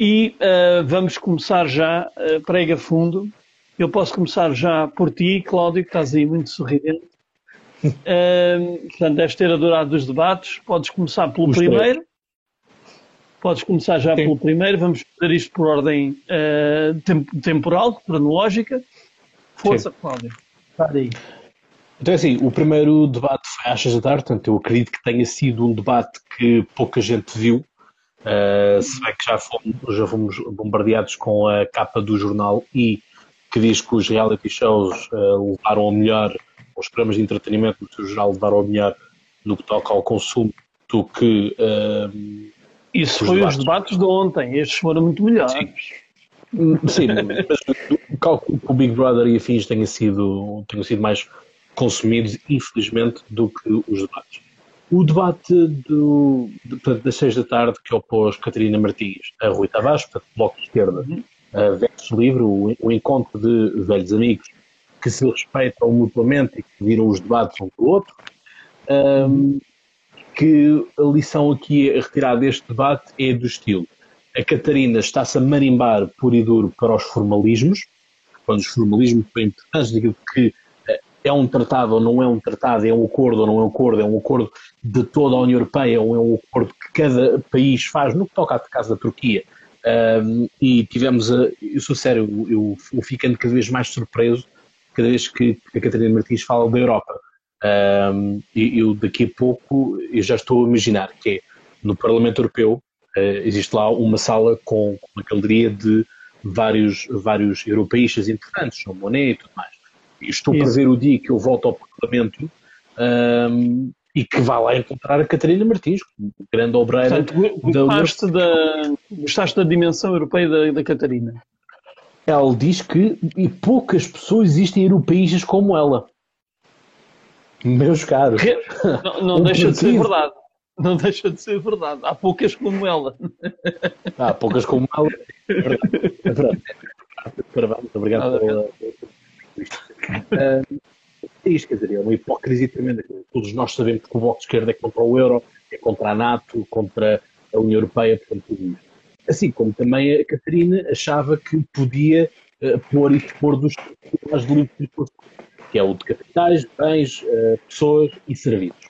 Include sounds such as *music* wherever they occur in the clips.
E uh, vamos começar já, uh, prega fundo. Eu posso começar já por ti, Cláudio, que estás aí muito sorridente. Uh, *laughs* portanto, deves ter adorado os debates. Podes começar pelo Gostei. primeiro. Podes começar já Sim. pelo primeiro. Vamos fazer isto por ordem uh, temporal, cronológica. Força, Sim. Cláudio. Está aí. Então, é assim, o primeiro debate foi às seis da tarde, portanto, eu acredito que tenha sido um debate que pouca gente viu, Uh, se bem que já fomos, já fomos bombardeados com a capa do jornal e que diz que os reality shows uh, levaram ao melhor, os programas de entretenimento no seu geral levaram ao melhor no que toca ao consumo do que. Uh, Isso foi debates. os debates de ontem, estes foram muito melhores. Sim, Sim mas o cálculo que o Big Brother e afins tenham sido, tenham sido mais consumidos, infelizmente, do que os debates. O debate do, de, das seis da tarde que opôs Catarina Martins a Rui Tavares, portanto, Bloco de Esquerda, uhum. uh, versus Livre, o, o, encontro de velhos amigos que se respeitam mutuamente e que viram os debates um com o outro, um, que a lição aqui a retirar deste debate é do estilo. A Catarina está-se a marimbar por e duro para os formalismos, quando os formalismos são importantes daquilo que é um tratado ou não é um tratado, é um acordo ou não é um acordo, é um acordo de toda a União Europeia ou é um acordo que cada país faz, no que toca à casa da Turquia. Um, e tivemos, a, eu sou sério, eu, eu ficando cada vez mais surpreso cada vez que a Catarina Martins fala da Europa. Um, eu daqui a pouco eu já estou a imaginar que é, no Parlamento Europeu uh, existe lá uma sala com, com uma galeria de vários, vários europeístas importantes, João Monet e tudo mais. Estou Isso. para ver o dia que eu volto ao Parlamento um, e que vá lá encontrar a Catarina Martins, grande obreira Portanto, da, gostaste da Gostaste da dimensão europeia da, da Catarina? Ela diz que e poucas pessoas existem europeístas como ela. Meus caros. Não, não deixa de ser verdade. Não deixa de ser verdade. Há poucas como ela. Há poucas como ela. É verdade. Parabéns, obrigado pela, uh, é isto, quer dizer, é uma hipocrisia tremenda. Todos nós sabemos que o Bloco de Esquerda é contra o euro, é contra a NATO, contra a União Europeia, portanto, tudo isso. Assim como também a Catarina achava que podia uh, pôr e dispor dos mais livres que é o de capitais, bens, uh, pessoas e serviços.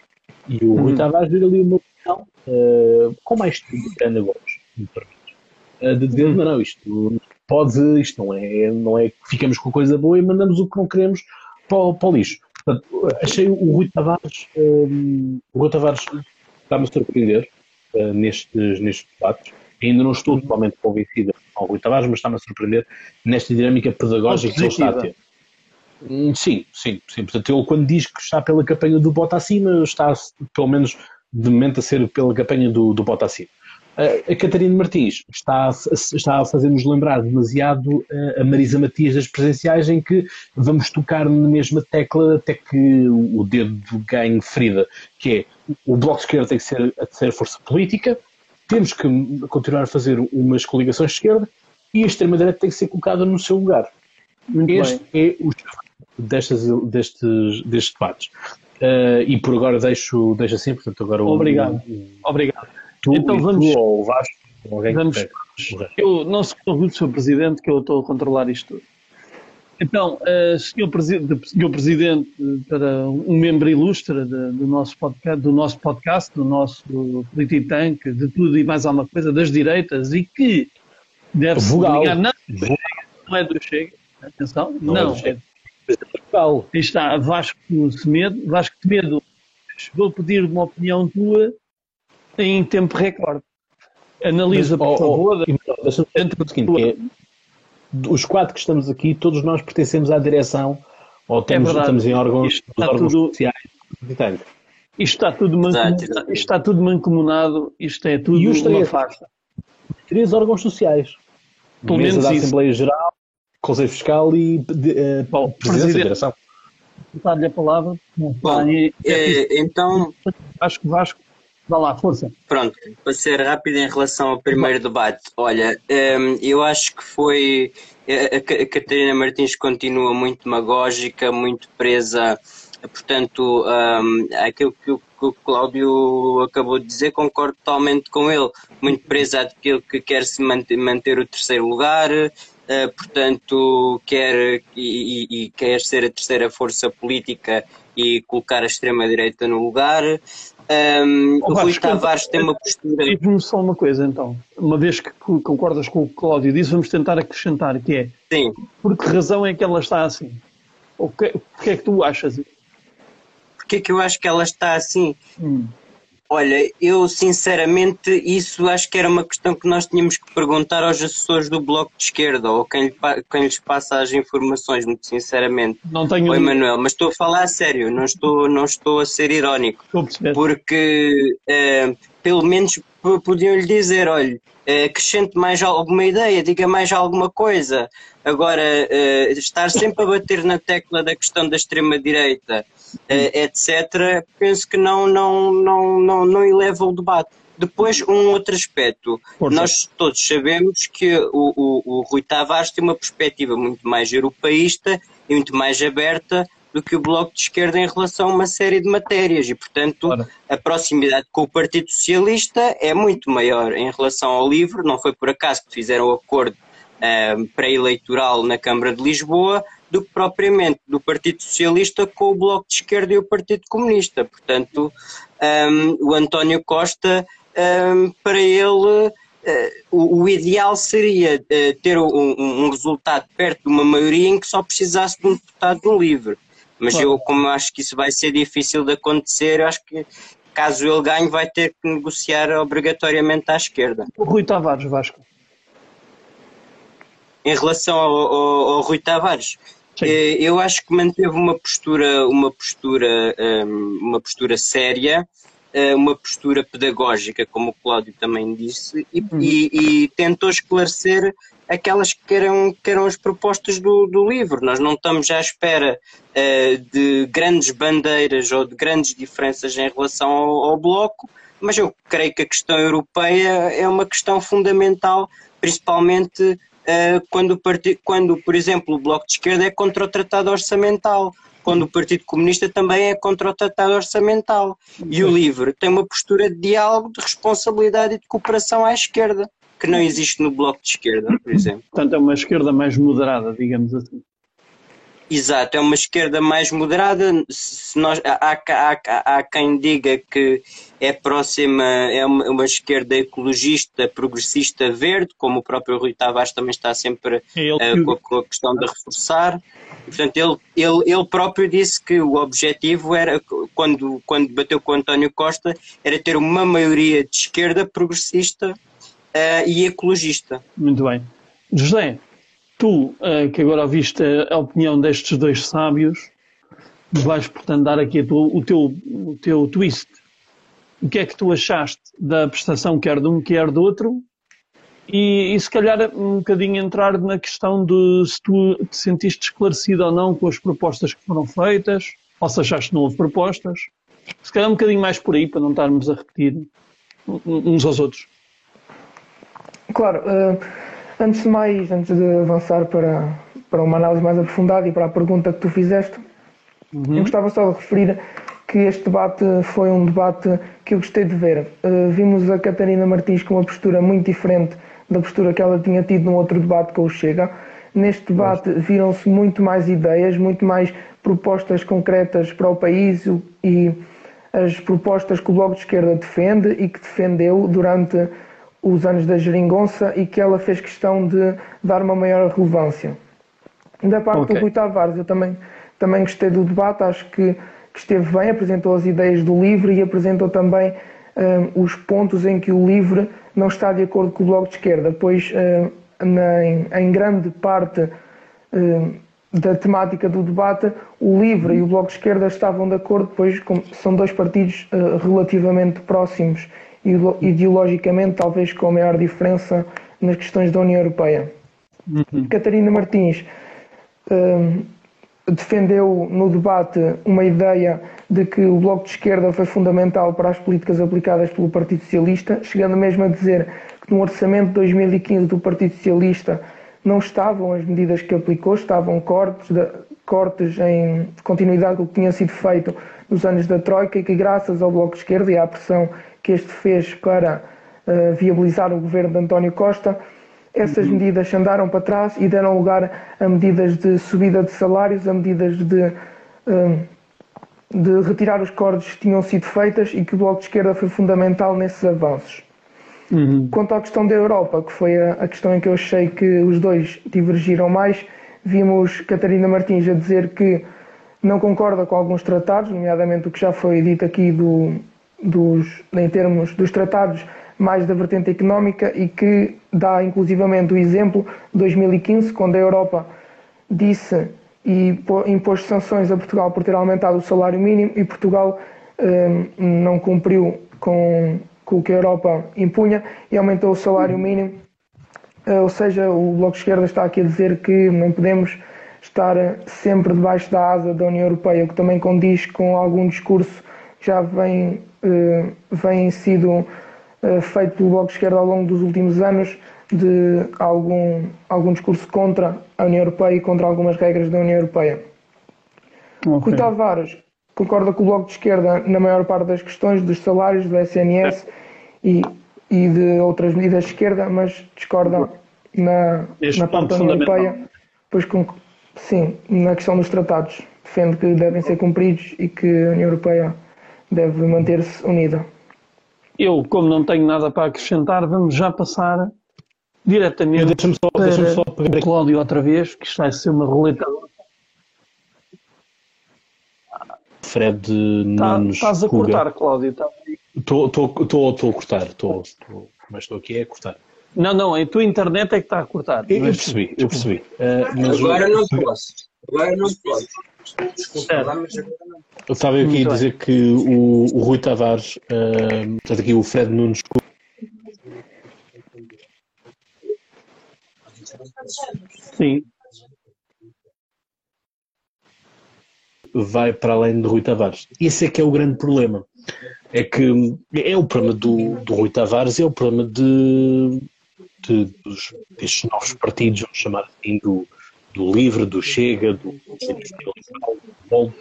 E o Rui uhum. Tavares vir ali uma opção uh, com mais tempo que Ana Gomes, me permite. Uh, de dizer, uhum. não, não, isto pode, isto não é, não é que ficamos com coisa boa e mandamos o que não queremos para, o, para o lixo. Portanto, achei o Rui Tavares, um, o Rui Tavares está-me a surpreender uh, nestes, nestes debates. Ainda não estou totalmente convencido com o Rui Tavares, mas está-me a surpreender nesta dinâmica pedagógica que ele está a ter. Hum, sim, sim, sim. Portanto, ele quando diz que está pela campanha do bota acima, está pelo menos de momento a ser pela campanha do, do bota acima. A Catarina Martins está, está a fazer-nos lembrar demasiado a Marisa Matias das presenciais, em que vamos tocar na mesma tecla até que o dedo ganhe ferida, que é o Bloco de Esquerda tem que ser a terceira força política, temos que continuar a fazer umas coligações de esquerda e a extrema-direita tem que ser colocada no seu lugar. Muito este bem. é o destes, destes, destes debates. Uh, e por agora deixo, deixo assim, portanto agora Obrigado. O, Obrigado. Tu, então vamos. Tu, ou o Vasco, alguém vamos, eu não se convido, Sr. Presidente, que eu estou a controlar isto tudo. Então, uh, Sr. Presidente, Sr. Presidente, para um membro ilustre de, do, nosso podcast, do nosso podcast, do nosso Polititank, de tudo e mais alguma coisa, das direitas, e que deve-se ligar, não, não é do Chega, atenção, não, não é Chega. É está Vasco Semedo, Vasco Semedo a pedir uma opinião tua em tempo recorde. Analisa, Mas, por oh, favor. Oh, Deixa-me o seguinte: é, os quatro que estamos aqui, todos nós pertencemos à direção ou temos, é estamos em órgãos, órgãos tudo, sociais. Isto está tudo, mancomunado, isto está tudo mancomunado, isto é tudo e os três, uma farsa. Três órgãos sociais. Pelo Mesa menos da Assembleia isso. Geral, Conselho Fiscal e de, uh, Bom, Presidente da Federação. Dar-lhe a palavra. Bom, é, é, então. Vasco, Vasco, Vá lá, força. Pronto, para ser rápido em relação ao primeiro debate, olha, hum, eu acho que foi. A Catarina Martins continua muito demagógica, muito presa portanto, um, aquilo que o, que o Cláudio acabou de dizer, concordo totalmente com ele. Muito preso àquilo que quer se manter, manter o terceiro lugar, uh, portanto, quer e, e, quer ser a terceira força política e colocar a extrema-direita no lugar. Um, oh, o Rui Tavares tem uma postura. Diz-me só uma coisa, então. Uma vez que concordas com o que o Cláudio disse, vamos tentar acrescentar que é. Sim. Por que razão é que ela está assim? O que, o que é que tu achas? Porquê é que eu acho que ela está assim? Hum. Olha, eu sinceramente isso acho que era uma questão que nós tínhamos que perguntar aos assessores do Bloco de Esquerda ou quem, quem lhes passa as informações, muito sinceramente. Não tenho. Oi, Manuel, mas estou a falar a sério, não estou, não estou a ser irónico. Porque uh, pelo menos podiam lhe dizer, olha, uh, acrescente mais alguma ideia, diga mais alguma coisa. Agora, uh, estar sempre a bater na tecla da questão da extrema-direita etc., penso que não, não, não, não, não eleva o debate. Depois, um outro aspecto. Nós todos sabemos que o, o, o Rui Tavares tem uma perspectiva muito mais europeísta e muito mais aberta do que o Bloco de Esquerda em relação a uma série de matérias e, portanto, claro. a proximidade com o Partido Socialista é muito maior em relação ao LIVRE. Não foi por acaso que fizeram o acordo uh, pré-eleitoral na Câmara de Lisboa, do que propriamente do Partido Socialista com o Bloco de Esquerda e o Partido Comunista. Portanto, um, o António Costa, um, para ele, uh, o, o, ideal seria uh, ter um, um, resultado perto de uma maioria em que só precisasse de um deputado no livre. Mas claro. eu, como acho que isso vai ser difícil de acontecer, acho que caso ele ganhe, vai ter que negociar obrigatoriamente à esquerda. O Rui Tavares, Vasco. Em relação ao, ao, ao Rui Tavares. Eh, eu acho que manteve uma postura, uma postura, ehm, uma postura séria, eh, uma postura pedagógica, como o Cláudio também disse, e, uhum. e, e tentou esclarecer aquelas que eram, que eram as propostas do, do livro. Nós não estamos à espera uh, de grandes bandeiras ou de grandes diferenças em relação ao, ao, Bloco, mas eu creio que a questão europeia é uma questão fundamental, principalmente eh, quando, quando, por exemplo, o Bloco de Esquerda é contra o Tratado Orçamental, quando o Partido Comunista também é contra o Tratado Orçamental. E o LIVRE tem uma postura de diálogo, de responsabilidade e de cooperação à esquerda, que não existe no Bloco de Esquerda, por exemplo. Portanto, é uma esquerda mais moderada, digamos assim. Exato, é uma esquerda mais moderada. Se nós, há, há, há, há quem diga que é próxima, é uma, uma, esquerda ecologista, progressista, verde, como o próprio Rui Tavares também está sempre uh, com, a, com, a, questão de reforçar. portanto, ele, ele, ele próprio disse que o objetivo era, quando, quando bateu com o António Costa, era ter uma maioria de esquerda progressista uh, e ecologista. Muito bem. José, tu, uh, que agora ouviste a opinião destes dois sábios, vais, portanto, dar aqui o teu, o teu twist. O que é que tu achaste da prestação, quer de um, quer do outro? E, e se calhar um bocadinho entrar na questão de se tu te sentiste esclarecido ou não com as propostas que foram feitas, ou se achaste que não houve propostas. Se calhar um bocadinho mais por aí, para não estarmos a repetir uns aos outros. Claro. Uh Antes de mais, antes de avançar para, para uma análise mais aprofundada e para a pergunta que tu fizeste, uhum. eu gostava só de referir que este debate foi um debate que eu gostei de ver. Uh, vimos a Catarina Martins com uma postura muito diferente da postura que ela tinha tido num outro debate com o Chega. Neste debate viram-se muito mais ideias, muito mais propostas concretas para o país e as propostas que o Bloco de Esquerda defende e que defendeu durante os anos da geringonça e que ela fez questão de dar uma maior relevância. Da parte okay. do Rui Tavares, eu também, também gostei do debate, acho que, que esteve bem, apresentou as ideias do LIVRE e apresentou também um, os pontos em que o LIVRE não está de acordo com o Bloco de Esquerda, pois um, na, em, em, grande parte um, da temática do debate, o LIVRE e o Bloco de Esquerda estavam de acordo, pois são dois partidos uh, relativamente próximos ideologicamente, talvez com a maior diferença nas questões da União Europeia. Uhum. Catarina Martins um, defendeu no debate uma ideia de que o Bloco de Esquerda foi fundamental para as políticas aplicadas pelo Partido Socialista, chegando mesmo a dizer que no orçamento de 2015 do Partido Socialista não estavam as medidas que aplicou, estavam cortes, de, cortes em continuidade com o que tinha sido feito nos anos da Troika e que graças ao Bloco de Esquerda e à pressão que este fez para uh, viabilizar o governo de António Costa, essas uhum. medidas andaram para trás e deram lugar a medidas de subida de salários, a medidas de, uh, de retirar os cortes que tinham sido feitas e que o Bloco de Esquerda foi fundamental nesses avanços. Uhum. Quanto à questão da Europa, que foi a, a, questão em que eu achei que os dois divergiram mais, vimos Catarina Martins a dizer que não concorda com alguns tratados, nomeadamente o que já foi dito aqui do, dos, em termos dos tratados mais da vertente económica e que dá inclusivamente o exemplo de 2015, quando a Europa disse e impôs sanções a Portugal por ter aumentado o salário mínimo e Portugal eh, não cumpriu com com o que a Europa impunha e aumentou o salário mínimo. Eh, ou seja, o Bloco de Esquerda está aqui a dizer que não podemos estar sempre debaixo da asa da União Europeia, o que também condiz com algum discurso já vem, eh, vem sido eh, feito pelo Bloco de Esquerda ao longo dos últimos anos, de algum, algum discurso contra a União Europeia e contra algumas regras da União Europeia. Okay. Rui Tavares concorda com o Bloco de Esquerda na maior parte das questões dos salários do SNS e, e de outras medidas de esquerda, mas discorda na, na parte da União Europeia, pois com, sim, na questão dos tratados. Defende que devem ser cumpridos e que a União Europeia deve manter-se unida. Eu, como não tenho nada para acrescentar, vamos já passar diretamente só, para só o Cláudio outra vez, que isto vai ser uma roleta Fred tá, Nunes. Estás a cortar, Cláudio. Estou a cortar, tô, tô, mas estou aqui a cortar. Não, não, a tua internet é que está a cortar. Eu, eu percebi, eu percebi. Uh, mas agora não posso. Agora não posso. Eu estava aqui a dizer que o, o Rui Tavares, uh, portanto aqui o Fred Nunes. Sim. vai para além de Rui Tavares. Esse é que é o grande problema. É que é o problema do, do Rui Tavares, é o problema de, de dos, destes novos partidos, vamos chamar assim, do, do LIVRE, do Chega, do, do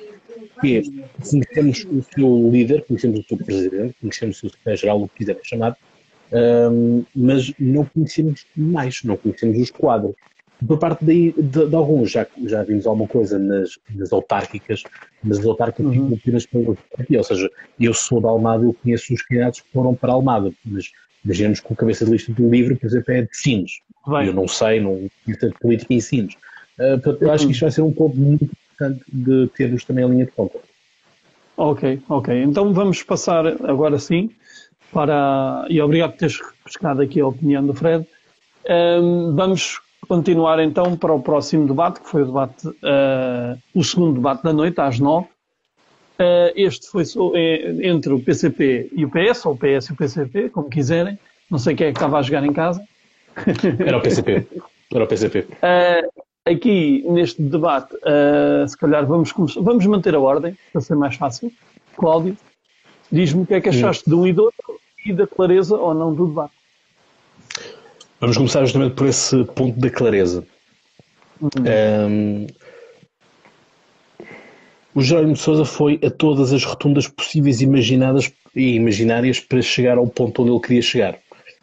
que é, conhecemos o seu líder, conhecemos o seu presidente, conhecemos o seu secretário-geral, o que quiserem chamar, um, mas não conhecemos mais, não conhecemos os quadros. Por parte de, de, de, alguns, já, já vimos alguma coisa nas, nas autárquicas, mas as autárquicas uhum. apenas pelo Ou seja, eu sou da Almada, eu conheço os candidatos que foram para a Almada, mas imaginemos que o cabeça de lista do livro, por exemplo, é de Sines. Eu não sei, não conheço de política em Sines. Uh, portanto, eu acho que isto vai ser um ponto muito importante de termos também a linha de conta. Ok, ok. Então vamos passar agora sim para. E obrigado por teres pescado aqui a opinião do Fred. Um, vamos continuar então para o próximo debate, que foi o debate, uh, o segundo debate da noite, às nove. Uh, este foi é, entre o PCP e o PS, ou o PS e o PCP, como quiserem. Não sei quem é que estava a jogar em casa. Era o PCP. *laughs* Era o PCP. Uh, eh, aqui, neste debate, se calhar vamos, vamos manter a ordem, para ser mais fácil. Cláudio, diz-me o que é que achaste de um e do outro e da clareza ou não do debate. Vamos começar justamente por esse ponto da clareza. Uhum. Um, o Jerónimo de Souza foi a todas as rotundas possíveis imaginadas e imaginárias para chegar ao ponto onde ele queria chegar.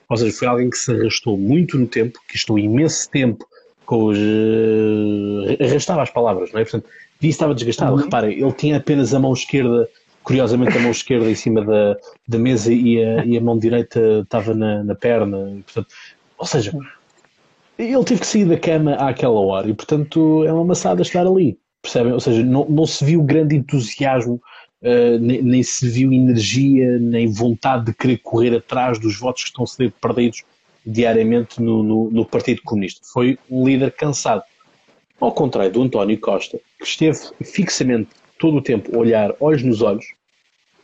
Ou seja, foi alguém que se arrastou muito no tempo, que estou imenso tempo com os. Uh, arrastava as palavras, não é? Portanto, vi estava desgastado. Uhum. Reparem, ele tinha apenas a mão esquerda, curiosamente a mão esquerda em cima da, da mesa e a, e a mão direita estava na, na perna. Portanto, ou seja, ele teve que sair da cama àquela hora e, portanto, é uma maçada estar ali. Percebem? Ou seja, não, não se viu grande entusiasmo, uh, nem, nem, se viu energia, nem vontade de querer correr atrás dos votos que estão a ser perdidos diariamente no, no, no Partido Comunista. Foi um líder cansado. Ao contrário do António Costa, que esteve fixamente todo o tempo a olhar olhos nos olhos,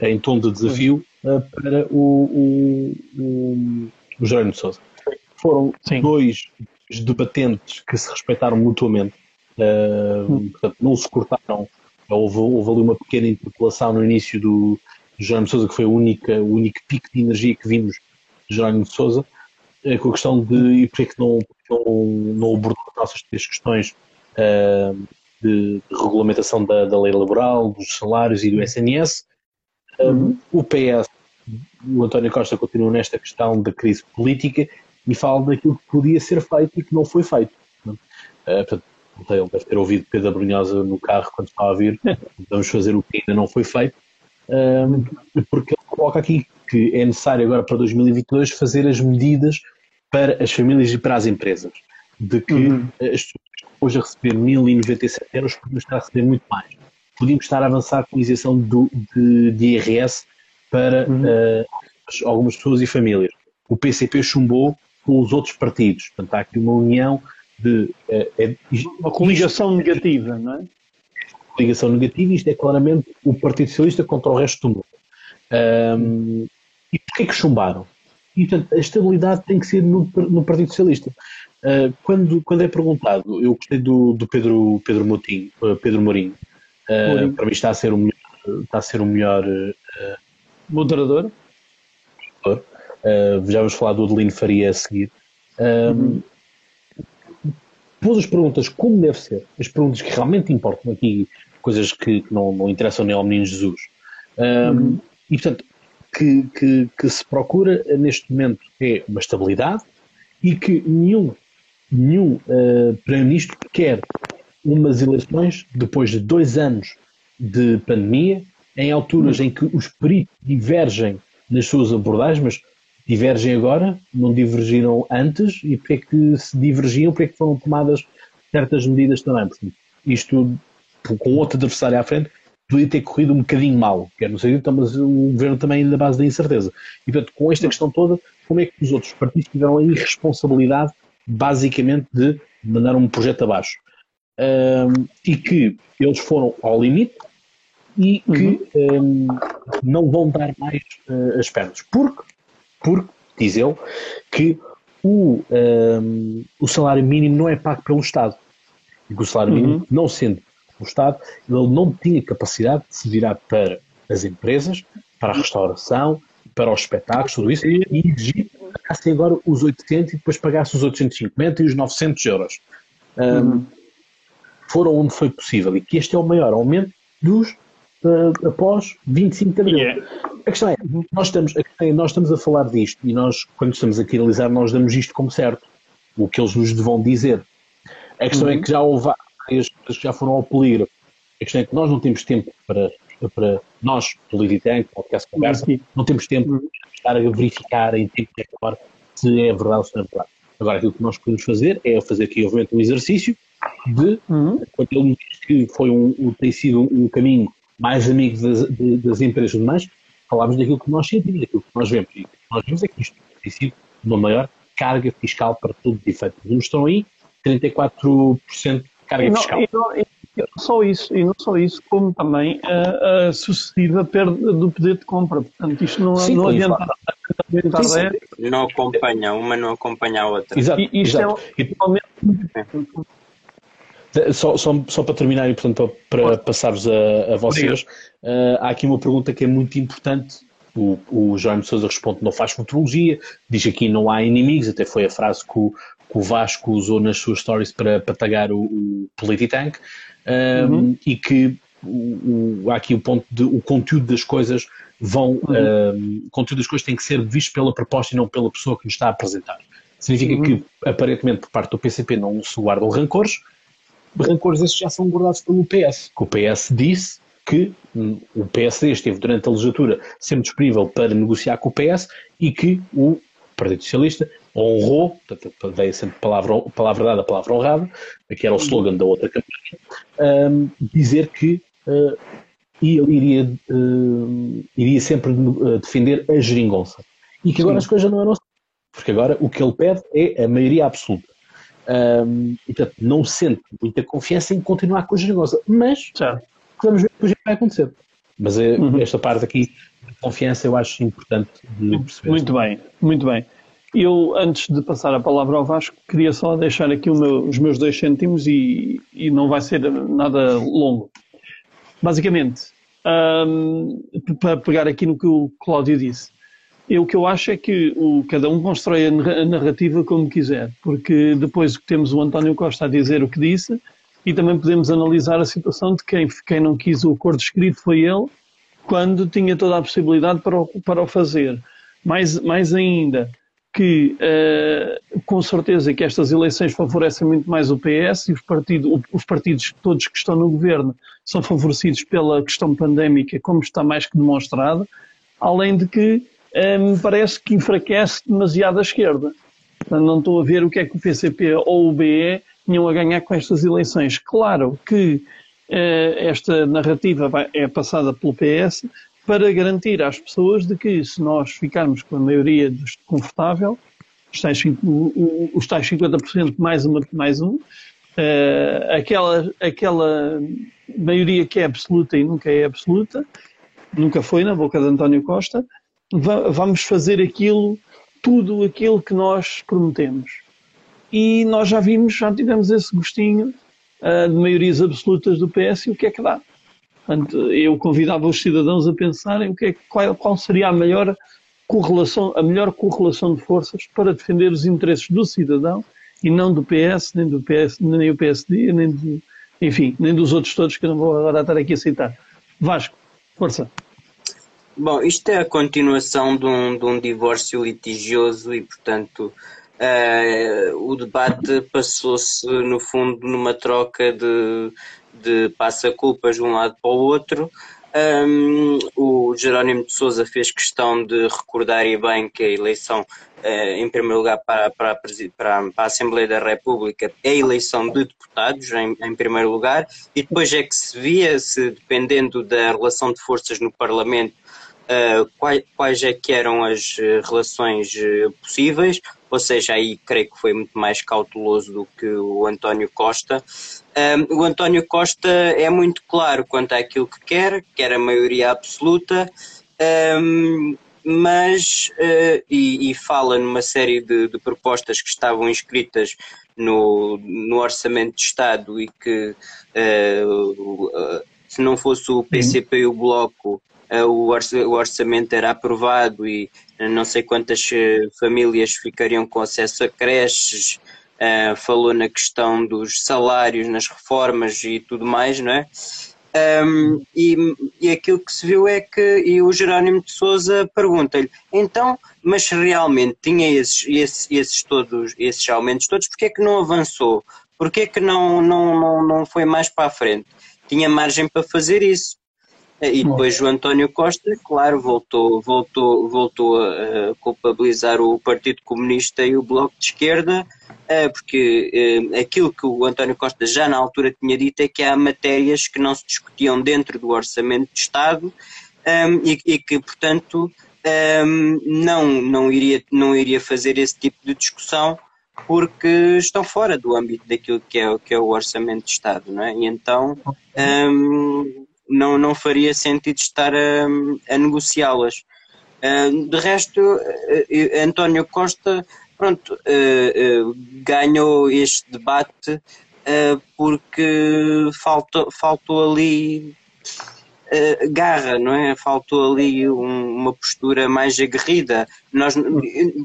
em tom de desafio, uh, para o, o, o, o Jerónimo de Sousa. Foram Sim. dois debatentes que se respeitaram mutuamente, uh, portanto, não se cortaram. Houve, houve ali uma pequena interpelação no início do, Jerónimo Souza, que foi a única, o único pico de energia que vimos de Jerónimo de Souza. uh, com a questão de e porque é que não, não, não abordou as nossas três questões uh, de, de, regulamentação da, da, lei laboral, dos salários e do SNS. Uhum. O PS, o António Costa continua nesta questão da crise política e fala daquilo que podia ser feito e que não foi feito. Uh, portanto, ele deve ter ouvido Pedro Brunhosa no carro quando estava a vir. *laughs* Vamos fazer o que ainda não foi feito. Um, porque ele coloca aqui que é necessário agora para 2022 fazer as medidas para as famílias e para as empresas. De que uhum. as pessoas hoje a receber 1.097 euros podiam estar a receber muito mais. Podíamos estar a avançar com a isenção do, de, de IRS para uhum. uh, algumas pessoas e famílias. O PCP chumbou com os outros partidos. Portanto, há aqui uma união de. É, é, uma coligação negativa, não é? Coligação negativa, isto é claramente o Partido Socialista contra o resto do mundo. Um, e porquê que chumbaram? E, portanto, a estabilidade tem que ser no, no Partido Socialista. Uh, quando, quando é perguntado, eu gostei do, do Pedro, Pedro Motinho, uh, Pedro Mourinho, uh, para mim está a ser o melhor, está a ser o melhor moderador. já vamos falar do Adelino Faria a seguir. Uhum pôs as perguntas como deve ser, as perguntas que realmente importam aqui, coisas que, não, não, interessam nem ao menino Jesus. Um, uhum. E, portanto, que, que, que, se procura neste momento é uma estabilidade e que nenhum, nenhum uh, Primeiro-Ministro quer umas eleições depois de dois anos de pandemia, em alturas em que os peritos divergem nas suas abordagens, mas divergem agora, não divergiram antes e porque é que se divergiam, porque é que foram tomadas certas medidas também. Isto, com outro adversário à frente, podia ter corrido um bocadinho mal, quer no sentido, mas o governo também na base da incerteza. E, portanto, com esta questão toda, como é que os outros partidos tiveram a irresponsabilidade, basicamente, de mandar um projeto abaixo? Um, e que eles foram ao limite e que uhum. um, não vão dar mais uh, as pernas. Porque porque, diz ele, que o, um, o salário mínimo não é pago pelo Estado. E que o salário mínimo, uhum. não sendo o Estado, ele não tinha capacidade de se virar para as empresas, para a restauração, para os espetáculos, tudo isso, e exigir que pagassem agora os 800 e depois pagasse os 850 e os 900 euros. Um, uhum. Foram onde foi possível e que este é o maior aumento dos uh, após 25 de abril. Yeah. A questão é, nós estamos, é, nós estamos a falar disto e nós, quando estamos aqui a analisar, nós damos isto como certo, o que eles nos vão dizer. A questão é uhum. é que já houve várias coisas que já foram ao polígrafo. A questão é que nós não temos tempo para, para nós, Polititank, podcast conversa, uhum. não temos tempo uhum. para estar a verificar em tempo agora se é verdade ou se não é verdade. Agora, aquilo que nós podemos fazer é fazer aqui, obviamente, um exercício de, uhum. quando ele diz que foi um, tem sido um caminho mais amigo das, das empresas e mais, falámos daquilo que nós sentimos, daquilo que nós vemos. E o que nós vemos é que isto tem sido uma maior carga fiscal para todo de efeito. Os números estão aí, 34% de carga e não, fiscal. E não, e não só isso, e não só isso, como também a, a sucessiva perda do poder de compra. Portanto, isto não, sim, não adianta. Não acompanha, uma não acompanha a outra. Exato, e isto exato. é realmente só, só, só para terminar e portanto para, para passar-vos a, a vocês, uh, há aqui uma pergunta que é muito importante. O, o Jaime Sousa responde não faz futurologia, diz aqui não há inimigos, até foi a frase que o, que o Vasco usou nas suas stories para, para tagar o, o Polititank, um, uhum. e que o, o, há aqui o ponto de o conteúdo das coisas vão uhum. um, o conteúdo das coisas tem que ser visto pela proposta e não pela pessoa que nos está a apresentar. Significa uhum. que aparentemente por parte do PCP não se guardam rancores, rancores esses já são guardados pelo PS. O PS disse que hum, o PSD esteve durante a legislatura sempre disponível para negociar com o PS e que o Partido Socialista honrou, veio sempre palavra, palavra dada, palavra honrada, que era o slogan da outra campanha, um, dizer que uh, ele iria, uh, iria sempre uh, defender a geringonça. E que agora Sim. as coisas não eram assim. Porque agora o que ele pede é a maioria absoluta. Um, e, portanto, não sente muita confiança em continuar com a geringonça. Mas vamos ver o que vai acontecer. Mas eh, uhum. esta parte aqui de confiança eu acho importante de perceber. Muito bem, muito bem. Eu, antes de passar a palavra ao Vasco, queria só deixar aqui meu, os meus dois cêntimos e, e não vai ser nada longo. Basicamente, um, para pegar aqui no que o Cláudio disse, Eu, o que eu acho é que o, cada um constrói a narrativa como quiser, porque depois temos o António Costa a dizer o que disse e também podemos analisar a situação de quem, quem não quis o acordo escrito foi ele, quando tinha toda a possibilidade para o, para o fazer. Mais, mais ainda, que uh, com certeza que estas eleições favorecem muito mais o PS e os, partido, os partidos todos que estão no governo são favorecidos pela questão pandémica, como está mais que demonstrado, além de que me parece que enfraquece demasiado a esquerda. Portanto, não estou a ver o que é que o PCP ou o BE tinham a ganhar com estas eleições. Claro que uh, esta narrativa vai, é passada pelo PS, para garantir às pessoas de que se nós ficarmos com a maioria confortável, os tais, os tais 50% mais, uma, mais um, uh, aquela, aquela maioria que é absoluta e nunca é absoluta, nunca foi na boca de António Costa, vamos fazer aquilo, tudo aquilo que nós prometemos. E nós já vimos, já tivemos esse gostinho uh, de maiorias absolutas do PS e o que é que dá. Portanto, eu convidava os cidadãos a pensarem o que é, qual, qual seria a melhor correlação, a melhor correlação de forças para defender os interesses do cidadão e não do PS, nem do PS, nem do PSD, nem enfim, nem dos outros todos que eu não vou agora estar aqui a citar. Vasco, força. Bom, isto é a continuação de um, de um divórcio litigioso e, portanto, uh, o debate passou-se, no fundo, numa troca de, de passa-culpas de um lado para o outro. Um, o Jerónimo de Souza fez questão de recordar e bem que a eleição, uh, em primeiro lugar, para, para, para, a Assembleia da República é a eleição de deputados, em, em, primeiro lugar, e depois é que se via, se dependendo da relação de forças no Parlamento, uh, quais, quais é que eram as eh, relações possíveis ou seja, aí creio que foi muito mais cauteloso do que o António Costa. Um, o António Costa é muito claro quanto àquilo que quer, quer a maioria absoluta, um, mas uh, e, e, fala numa série de, de, propostas que estavam inscritas no, no Orçamento de Estado e que uh, se não fosse o PCP e o Bloco o orçamento era aprovado e não sei quantas eh, famílias ficariam com acesso a creches, uh, falou na questão dos salários, nas reformas e tudo mais, não é? Um, e, e, aquilo que se viu é que e o Jerónimo de Souza pergunta-lhe então, mas realmente tinha esses, esses, esses, todos, esses aumentos todos, porquê é que não avançou? Porquê é que não, não, não, não foi mais para a frente? Tinha margem para fazer isso. E depois o António Costa, claro, voltou, voltou, voltou a culpabilizar o Partido Comunista e o Bloco de Esquerda, eh, porque eh, aquilo que o António Costa já na altura tinha dito é que há matérias que não se discutiam dentro do Orçamento de Estado ehm, e, que, portanto, ehm, não, não, iria, não iria fazer esse tipo de discussão porque estão fora do âmbito daquilo que é, que é o Orçamento de Estado, não é? E então. Um, não, não faria sentido estar a, a negociá-las. Uh, de resto, uh, António Costa pronto, uh, ganhou este debate porque faltou, faltou ali garra, não é? Faltou ali um, uma postura mais aguerrida. Nós,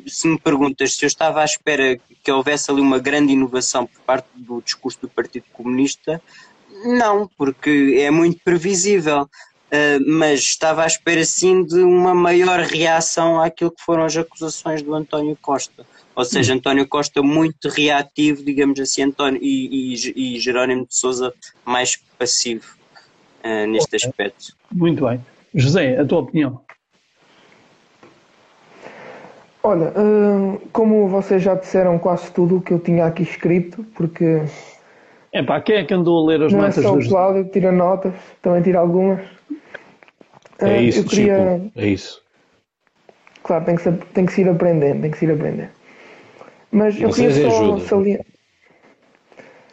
se me perguntas se eu estava à espera que houvesse ali uma grande inovação por parte do discurso do Partido Comunista, não, porque é muito previsível. Uh, mas estava à espera sim de uma maior reação àquilo que foram as acusações do António Costa. Ou seja, hum. António Costa muito reativo, digamos assim, António, e, e, e Jerónimo de Souza mais passivo uh, neste okay. aspecto. Muito bem. José, a tua opinião? Olha, uh, como vocês já disseram quase tudo o que eu tinha aqui escrito, porque é pá, quem é que andou a ler as não notas? Não é só o Cláudio, tira notas, também tira algumas. É uh, isso, queria... Chico, é isso. Claro, tem que, ser, tem que se ir aprendendo, tem que se ir aprendendo. Mas eu queria só salientar,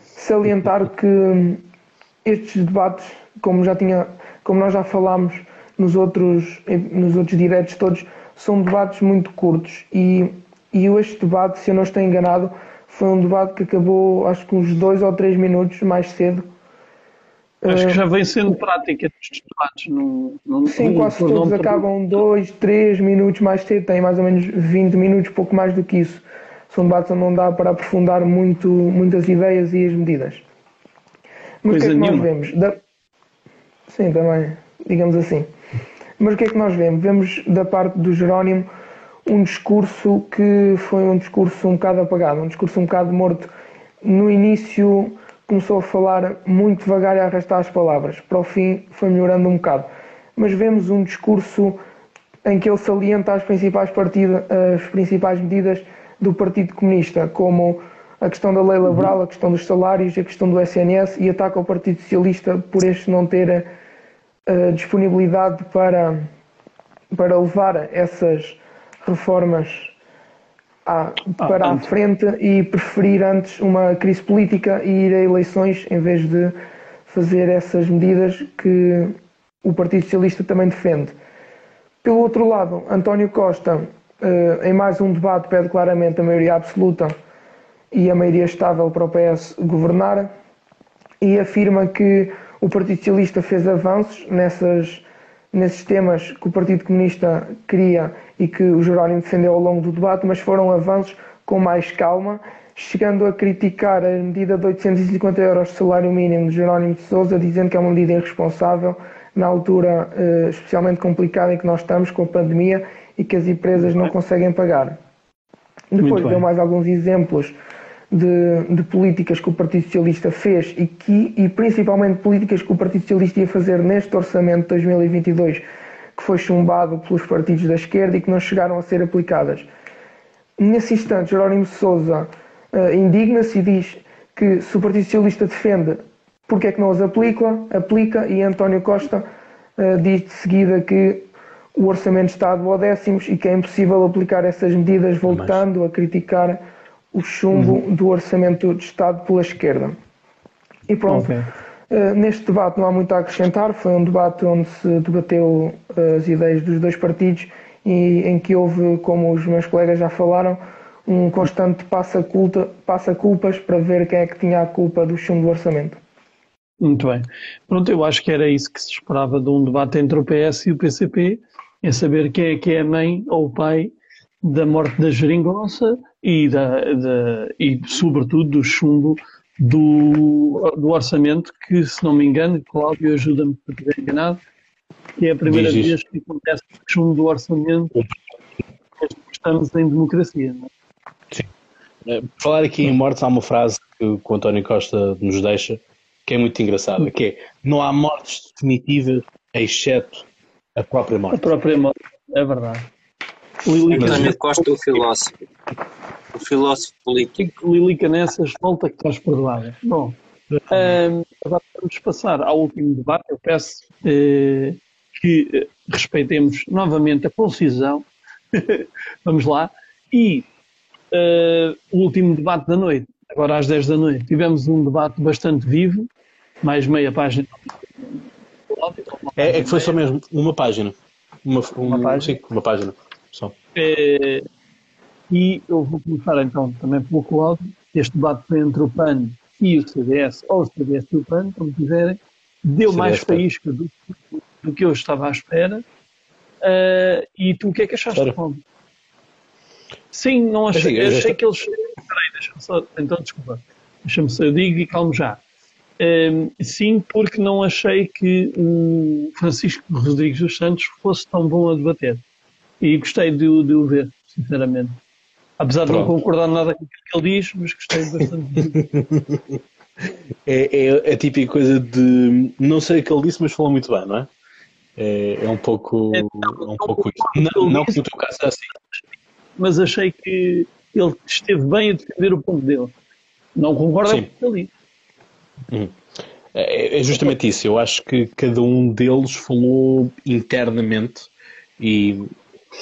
salientar que estes debates, como já tinha, como nós já falámos nos outros, nos outros diretos todos, são debates muito curtos e, e este debate, se eu não estou enganado, foi um debate que acabou, acho que uns dois ou três minutos mais cedo. Acho que já vem sendo prática estes debates. No, no, Sim, no, quase todos acabam dois, três minutos mais cedo, têm mais ou menos 20 minutos, pouco mais do que isso. São debates onde não dá para aprofundar muito, muitas ideias e as medidas. Mas o que é que nós vemos? Da... Sim, também, digamos assim. Mas o que é que nós vemos? Vemos da parte do Jerónimo um discurso que foi um discurso um bocado apagado, um discurso um bocado morto. No início começou a falar muito devagar e a arrastar as palavras. Para o fim foi melhorando um bocado. Mas vemos um discurso em que ele salienta as principais, partidas, as principais medidas do Partido Comunista, como a questão da lei laboral, a questão dos salários, a questão do SNS e ataca o Partido Socialista por este não ter a, eh, disponibilidade para, para levar essas reformas à, ah, para a frente e preferir antes uma crise política e ir a eleições em vez de fazer essas medidas que o Partido Socialista também defende. Pelo outro lado, António Costa, eh, em mais um debate, pede claramente a maioria absoluta e a maioria estável para o PS governar e afirma que o Partido Socialista fez avanços nessas nesses temas que o Partido Comunista queria e que o Jerónimo defendeu ao longo do debate, mas foram avanços com mais calma, chegando a criticar a medida de 850 euros de salário mínimo de Jerónimo de Sousa, dizendo que é uma medida irresponsável na altura eh, especialmente complicada em que nós estamos com a pandemia e que as empresas não conseguem pagar. Depois deu mais alguns exemplos de, de, políticas que o Partido Socialista fez e, que, e principalmente políticas que o Partido Socialista ia fazer neste orçamento de 2022, que foi chumbado pelos partidos da esquerda e que não chegaram a ser aplicadas. Nesse instante, Jerónimo Sousa uh, indigna-se e diz que se o Partido Socialista defende, porque é que não as aplica, aplica e António Costa uh, diz de seguida que o orçamento está a duodécimos e que é impossível aplicar essas medidas voltando a criticar o chumbo uhum. do orçamento de Estado pela esquerda. E pronto. Okay. Uh, neste debate não há muito a acrescentar, foi um debate onde se debateu uh, as ideias dos dois partidos e em que houve, como os meus colegas já falaram, um constante passa-culpas passa para ver quem é que tinha a culpa do chumbo do orçamento. Muito bem. Pronto, eu acho que era isso que se esperava de um debate entre o PS e o PCP, é saber quem é que é a mãe ou o pai da morte da geringonça e, da, da, e sobretudo do chumbo do, do orçamento, que se não me engano, Cláudio ajuda-me se estiver enganado, que é a primeira Diz vez que acontece o chumbo do orçamento estamos em democracia. Não é? Sim. Eh, por falar aqui em mortes, há uma frase que o António Costa nos deixa que é muito engraçada, que é não há mortes definitivas exceto a própria morte. A própria morte, é verdade. António Costa, o filósofo. O filósofo político. Lili Canessas, volta que estás perdoada. Bom, um, agora vamos passar ao último debate. Eu peço eh, que eh, respeitemos novamente a concisão. *laughs* vamos lá. E uh, o último debate da noite, agora às 10 da noite, tivemos um debate bastante vivo, mais meia página. É, é que foi só mesmo uma página. Uma, um, uma página. Sim, uma página. Só. É, e eu vou começar então também pelo Cláudio. Este debate entre o PAN e o CDS, ou o CDS e o PAN, como quiserem, deu CDS mais faísca do, do, que eu estava à espera. Uh, e tu o que é que achaste, Cláudio? Sim, não achei. Eu achei que eles. Peraí, deixa-me só. Então, desculpa. Deixa-me só. Eu digo e calmo já. Um, sim, porque não achei que o Francisco Rodrigues dos Santos fosse tão bom a debater e gostei de, de o ver, sinceramente. Apesar Pronto. de não concordar nada com o que ele diz, mas gostei bastante. *laughs* é, é a típica coisa de não sei o que ele disse, mas falou muito bem, não é? É, é um pouco, é, não, é um pouco isso. Não, não que no teu caso é assim. Mas achei que ele esteve bem a defender o ponto dele. Não concordo com o que ele disse. Hum. É, é justamente isso. Eu acho que cada um deles falou internamente e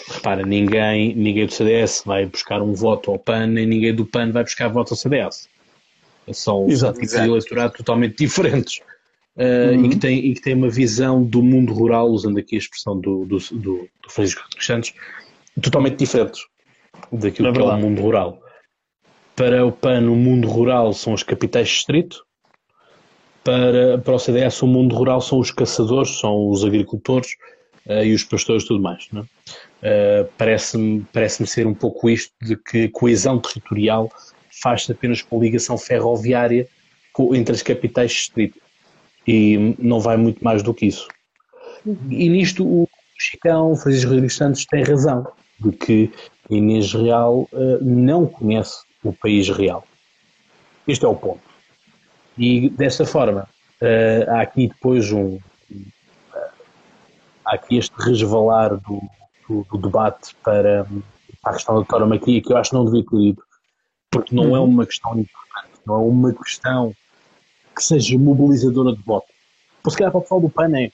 repara, ninguém, ninguém do CDS vai buscar um voto ao PAN, nem ninguém do PAN vai buscar voto ao CDS. São tipos de eleitorado totalmente diferentes. Uh, uhum. e, que tem, e que tem uma visão do mundo rural, usando aqui a expressão do, do, do, do Francisco dos Santos, totalmente diferentes daquilo é que é o mundo rural. Para o PAN, o mundo rural são as capitais de distrito, para, para o CDS o mundo rural são os caçadores, são os agricultores uh, e os pastores e tudo mais. Uh, Parece-me parece ser um pouco isto de que coesão territorial faz-se apenas com ligação ferroviária entre as capitais distritos e não vai muito mais do que isso. E nisto o Chicão, Francisco Rodrigues Santos tem razão de que Inês Real uh, não conhece o país real. Este é o ponto. E desta forma, uh, há aqui depois um. Há aqui este resvalar do, do, do debate para, para, a questão da tauromaquia, que eu acho que não devia ter ido, porque não é uhum. uma questão importante, não é uma questão que seja mobilizadora de voto. Por se calhar para o pessoal do PAN é,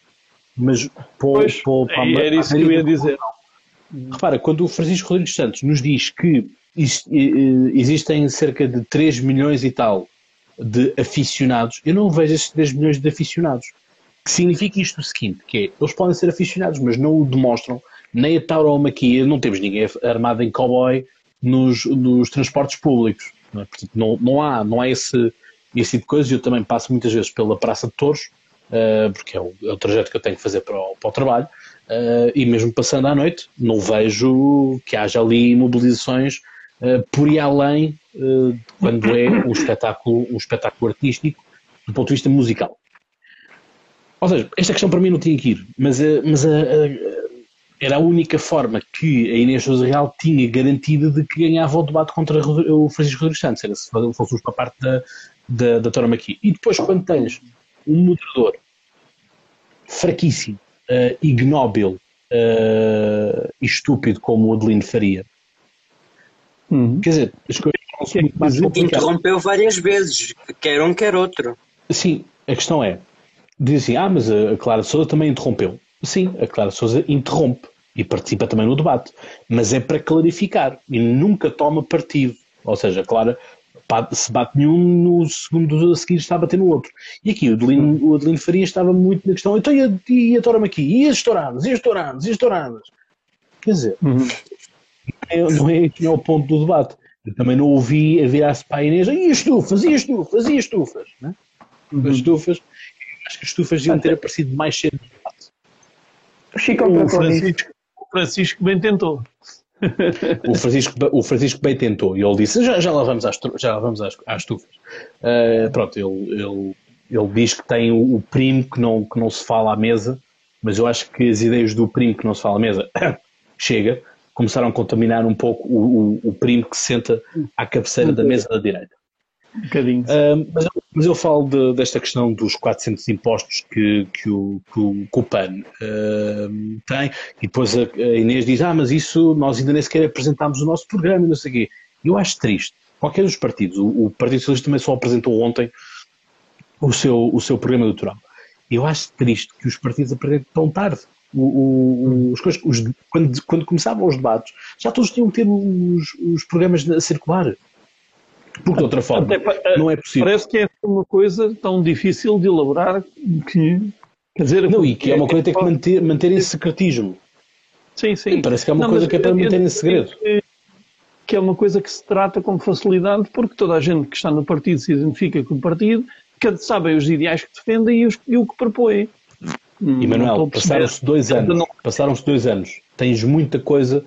mas para, pois, para, para, é, era isso que eu ia dizer. Repara, quando o Francisco Rodrigues Santos nos diz que existem cerca de 3 milhões e tal de aficionados, eu não vejo esses 3 milhões de aficionados. Que significa isto o seguinte, que é, eles podem ser aficionados, mas não o demonstram, nem a tauromaquia, não temos ninguém armado em cowboy nos, nos transportes públicos. Não, é? Portanto, não, não, há, não há esse, esse tipo de coisas. Eu também passo muitas vezes pela Praça de Touros, uh, porque é o, é o, trajeto que eu tenho que fazer para o, para o trabalho, uh, e mesmo passando à noite, não vejo que haja ali mobilizações uh, por ir além quando é um espetáculo, um espetáculo artístico do ponto de vista musical. Ou seja, esta questão para mim não tinha que ir, mas, mas a, a, era a única forma que a Inês Sousa Real tinha garantida de que ganhava o debate contra o Francisco Rodrigues Santos, era se fosse para a parte da, da, da Tora Maqui. E depois, quando tens um moderador fraquíssimo, uh, ignóbil uh, e estúpido como o Adelino Faria. Uhum. Quer dizer, as coisas não são muito mais complicadas. Interrompeu várias vezes, quer um, quer outro. Sim, a questão é, diz assim, ah, mas a Clara Souza também interrompeu. Sim, a Clara Souza interrompe e participa também no debate, mas é para clarificar e nunca toma partido. Ou seja, a Clara se bate nenhum, no segundo a seguir está a bater no outro. E aqui o Adelino, o Adelino Faria estava muito na questão, então e a, e a Torama aqui? E as touradas? E as touradas? E as touradas? Quer dizer, uhum. não, é, não é o ponto do debate. Eu também não ouvi a virar-se para a Inês, e as estufas, e as estufas, e as estufas. Né? Uhum. As estufas, acho que as estufas iam ter aparecido mais cedo. O Chico o Francisco, o Francisco bem tentou o, Francisco, o Francisco bem tentou e ele disse: já, já lá vamos às, já lá vamos às, às estufas. Uh, pronto, ele, ele, ele diz que tem o, o, primo que não, que não se fala à mesa, mas eu acho que as ideias do primo que não se fala à mesa *coughs* chega, começaram a contaminar um pouco o, o, o primo que se senta à cabeceira da mesa da direita. Um bocadinho. Uh, mas, mas, eu falo de, desta questão dos 400 impostos que, que, o, que o, que o PAN uh, tem, e depois a, a, Inês diz: Ah, mas isso nós ainda nem sequer apresentámos o nosso programa não sei o quê. Eu acho triste. Qualquer dos partidos, o, o Partido Socialista também só apresentou ontem o seu, o seu programa eleitoral. Eu acho triste que os partidos apresentem tão tarde. O, o, os, os, quando, quando começavam os debates, já todos tinham que ter os, os programas a circular. Porque de outra forma Até, não é possível. Parece que é uma coisa tão difícil de elaborar que. Quer dizer, não, e que é uma coisa que tem que manter, manter em secretismo. Sim, sim. parece que é uma não, coisa que é para manter em segredo. Que, que é uma coisa que se trata com facilidade, porque toda a gente que está no partido se identifica com o partido, que sabem os ideais que defendem e, os, e o que propõem. E Manuel, passaram-se dois anos. Passaram-se dois anos. Tens muita coisa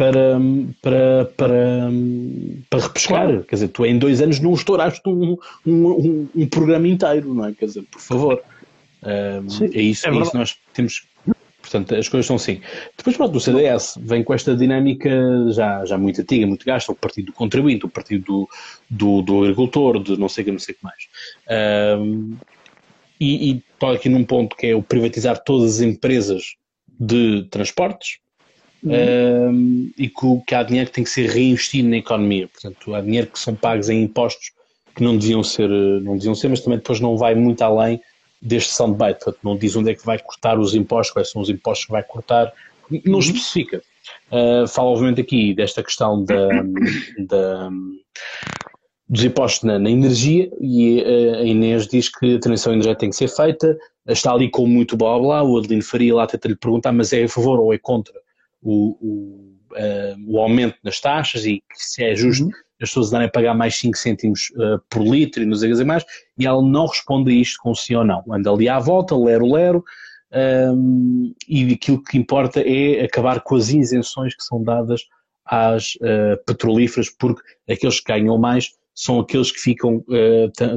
para, para, para, para repescar. Claro. Quer dizer, tu em dois anos não estouraste um, um, um, programa inteiro, não é? Quer dizer, por favor. Um, é isso, é, é isso nós temos. Portanto, as coisas são assim. Depois, pronto, o CDS vem com esta dinâmica já, já muito antiga, muito gasta, o partido do contribuinte, o partido do, do, do agricultor, de não sei o que, não sei o que mais. Um, e, e estou aqui num ponto que é o privatizar todas as empresas de transportes, uhum. e que, que há dinheiro que tem que ser reinvestido na economia. Portanto, há dinheiro que são pagos em impostos que não deviam ser, não deviam ser mas também depois não vai muito além deste soundbite. Portanto, não diz onde é que vai cortar os impostos, quais são os impostos que vai cortar, não uhum. especifica. Uh, fala, obviamente, aqui desta questão da, da dos impostos na, na energia e uh, a Inês diz que a transição energética tem que ser feita, está ali com muito blá blá, o Adelino Faria lá tenta lhe perguntar, mas é a favor ou é contra o, o, uh, o aumento nas taxas e se é justo uhum. as pessoas darem a pagar mais 5 cêntimos uh, por litro e nos sei mais, e ela não responde a isto com sim ou não. Anda ali à volta, lero, lero, um, e aquilo que importa é acabar com as isenções que são dadas às uh, petrolíferas, porque aqueles que ganham mais são aqueles que ficam,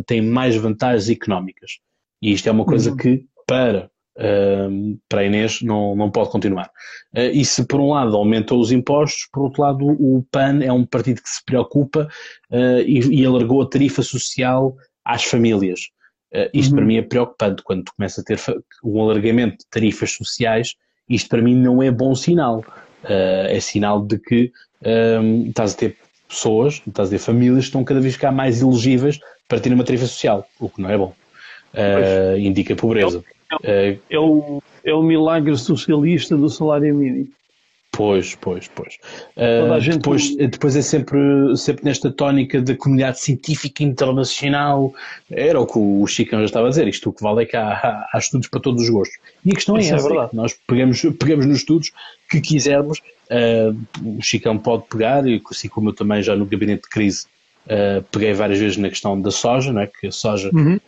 têm mais vantagens económicas. E isto é uma coisa uhum. que, para Uh, para a Inês não, não pode continuar. Uh, e se por um lado aumentou os impostos, por outro lado o PAN é um partido que se preocupa uh, e, e, alargou a tarifa social às famílias. Uh, isto uhum. para mim é preocupante, quando tu começa a ter um alargamento de tarifas sociais, isto para mim não é bom sinal. é sinal de que estás a ter pessoas, estás a ter famílias que estão cada vez ficar mais elegíveis para ter uma tarifa social, o que não é bom. indica pobreza. É, é, o, é o milagre socialista do salário mínimo. Pois, pois, pois. Uh, depois, depois é sempre, sempre nesta tónica da comunidade científica internacional. Era o que o Chicão já estava a dizer. Isto o que vale é que há, há estudos para todos os gostos. E a questão é Isso é essa. É verdade. Nós pegamos, pegamos nos estudos que quisermos. Uh, o Chicão pode pegar, e assim como eu também já no gabinete de crise uh, peguei várias vezes na questão da soja, não é? que a soja uhum.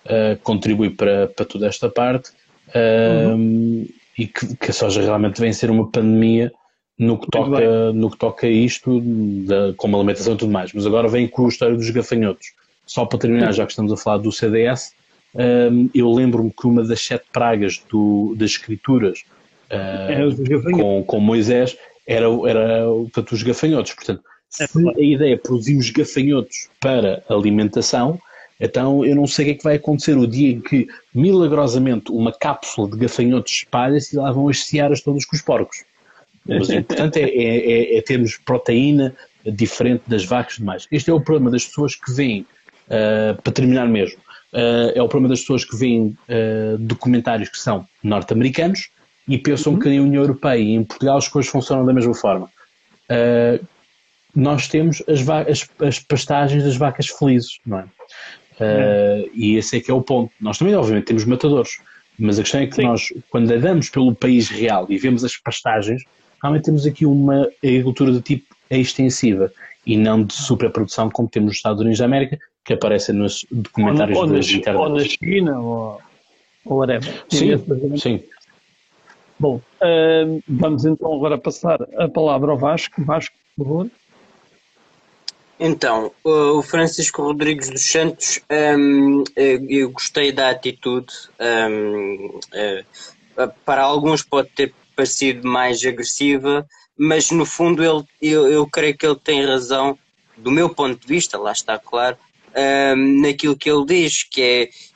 contribui para, para toda esta parte uhum. e que, que, a soja realmente vem ser uma pandemia no que toca, no que toca a isto, da, como alimentação e tudo mais. Mas agora vem com a história dos gafanhotos. Só para terminar, já que estamos a falar do CDS, um, eu lembro-me que uma das sete pragas do, das escrituras uh, com, com Moisés era, era portanto, os gafanhotos. Portanto, é se a ideia é produzir os gafanhotos para alimentação, então eu não sei o que é que vai acontecer o dia em que, milagrosamente, uma cápsula de gafanhotos espalha-se e lá vão as searas todas com os porcos. Mas o importante é, é, é, é, termos proteína diferente das vacas e demais. Este é o problema das pessoas que veem, uh, para terminar mesmo, uh, é o problema das pessoas que veem uh, documentários que são norte-americanos e pensam uhum. que na União Europeia e em Portugal as coisas funcionam da mesma forma. nós temos as, as, as pastagens das vacas felizes, não é? Uh, e esse é que é o ponto. Nós também, obviamente, temos matadores, mas a questão é que Sim. nós, quando andamos pelo país real e vemos as pastagens, realmente temos aqui uma agricultura de tipo extensiva e não de superprodução como temos nos Estados Unidos da América, que aparecem nos documentários ou, ou das internet. Ou na China, ou, ou whatever. Sim, sim. Bom, uh, vamos então agora passar a palavra ao Vasco. Vasco, por favor. Então, o Francisco Rodrigues dos Santos, um, eh, eu gostei da atitude. Um, uh, para alguns pode ter parecido mais agressiva, mas no fundo ele, eu, eu creio que ele tem razão, do meu ponto de vista, lá está claro, um, naquilo que ele diz, que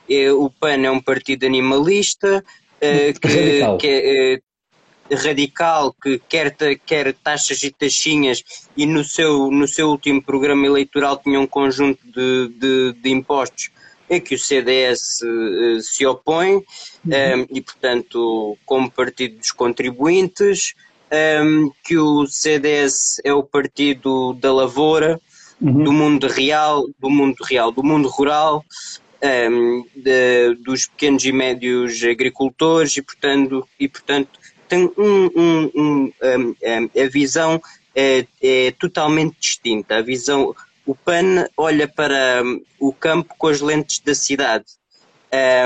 é, é, o PAN é um partido animalista, *laughs* uh, que, que é, radical que quer, quer taxas e taxinhas e no seu, no seu último programa eleitoral tinha um conjunto de, de, de impostos é que o CDS eh, se opõe uhum. um, ehm, e, portanto, como partido dos contribuintes, um, ehm, que o CDS é o partido da lavoura, uhum. do mundo real, do mundo real, do mundo rural, um, ehm, de, dos pequenos e médios agricultores e, portanto, e, portanto tem um, um, um, a visão é, é, totalmente distinta. A visão, o PAN olha para o campo com as lentes da cidade.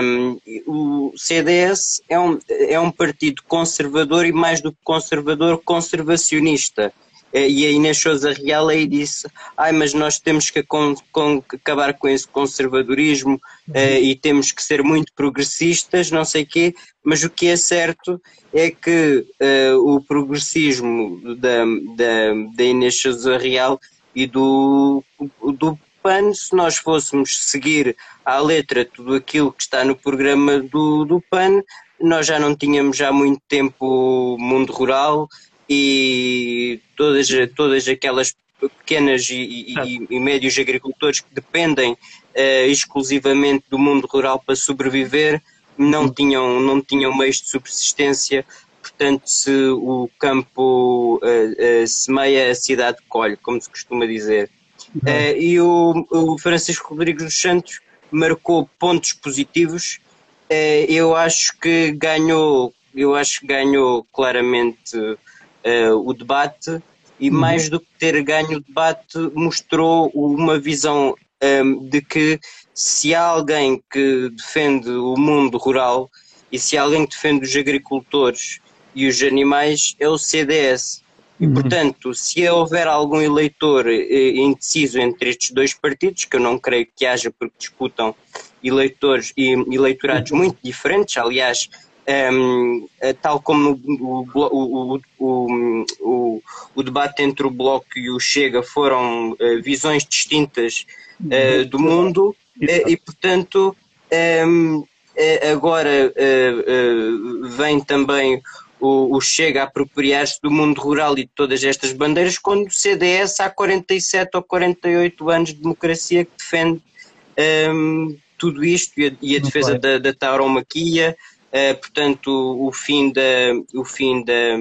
Um, o CDS é um, é um partido conservador e mais do que conservador, conservacionista. Eh, e a Inês Souza Real aí disse, ai, mas nós temos que com, com, acabar com esse conservadorismo uhum. uh, e temos que ser muito progressistas, não sei o quê, mas o que é certo é que uh, o progressismo da, da, da Inês Souza Real e do, do PAN, se nós fôssemos seguir à letra tudo aquilo que está no programa do, do PAN, nós já não tínhamos já muito tempo mundo rural e todas, todas aquelas pequenas e, e, e médios agricultores que dependem uh, exclusivamente do mundo rural para sobreviver não tinham, não tinham meios de subsistência, portanto se o campo uh, uh, semeia, a cidade colhe, como se costuma dizer. Uh, e o, o, Francisco Rodrigues dos Santos marcou pontos positivos. eu acho que ganhou, eu acho que ganhou claramente o debate. e uhum. mais do que ter ganho o debate, mostrou uma visão um, de que se há alguém que defende o mundo rural e se há alguém que defende os agricultores e os animais, é o CDS. E, uhum. portanto, se houver algum eleitor eh, indeciso entre estes dois partidos, que eu não creio que haja porque disputam eleitores e eleitorados uhum. muito diferentes, aliás, um, eh, tal como o, o, o, o, o, debate entre o Bloco e o Chega foram uh, visões distintas uh, do mundo uh, e, portanto, um, agora vem também o, Chega a apropriar-se do mundo rural e de todas estas bandeiras, quando o CDS há 47 ou 48 anos de democracia que defende um, tudo isto e a, e a defesa da, da tauromaquia, eh, portanto, o fim, da, o fim da,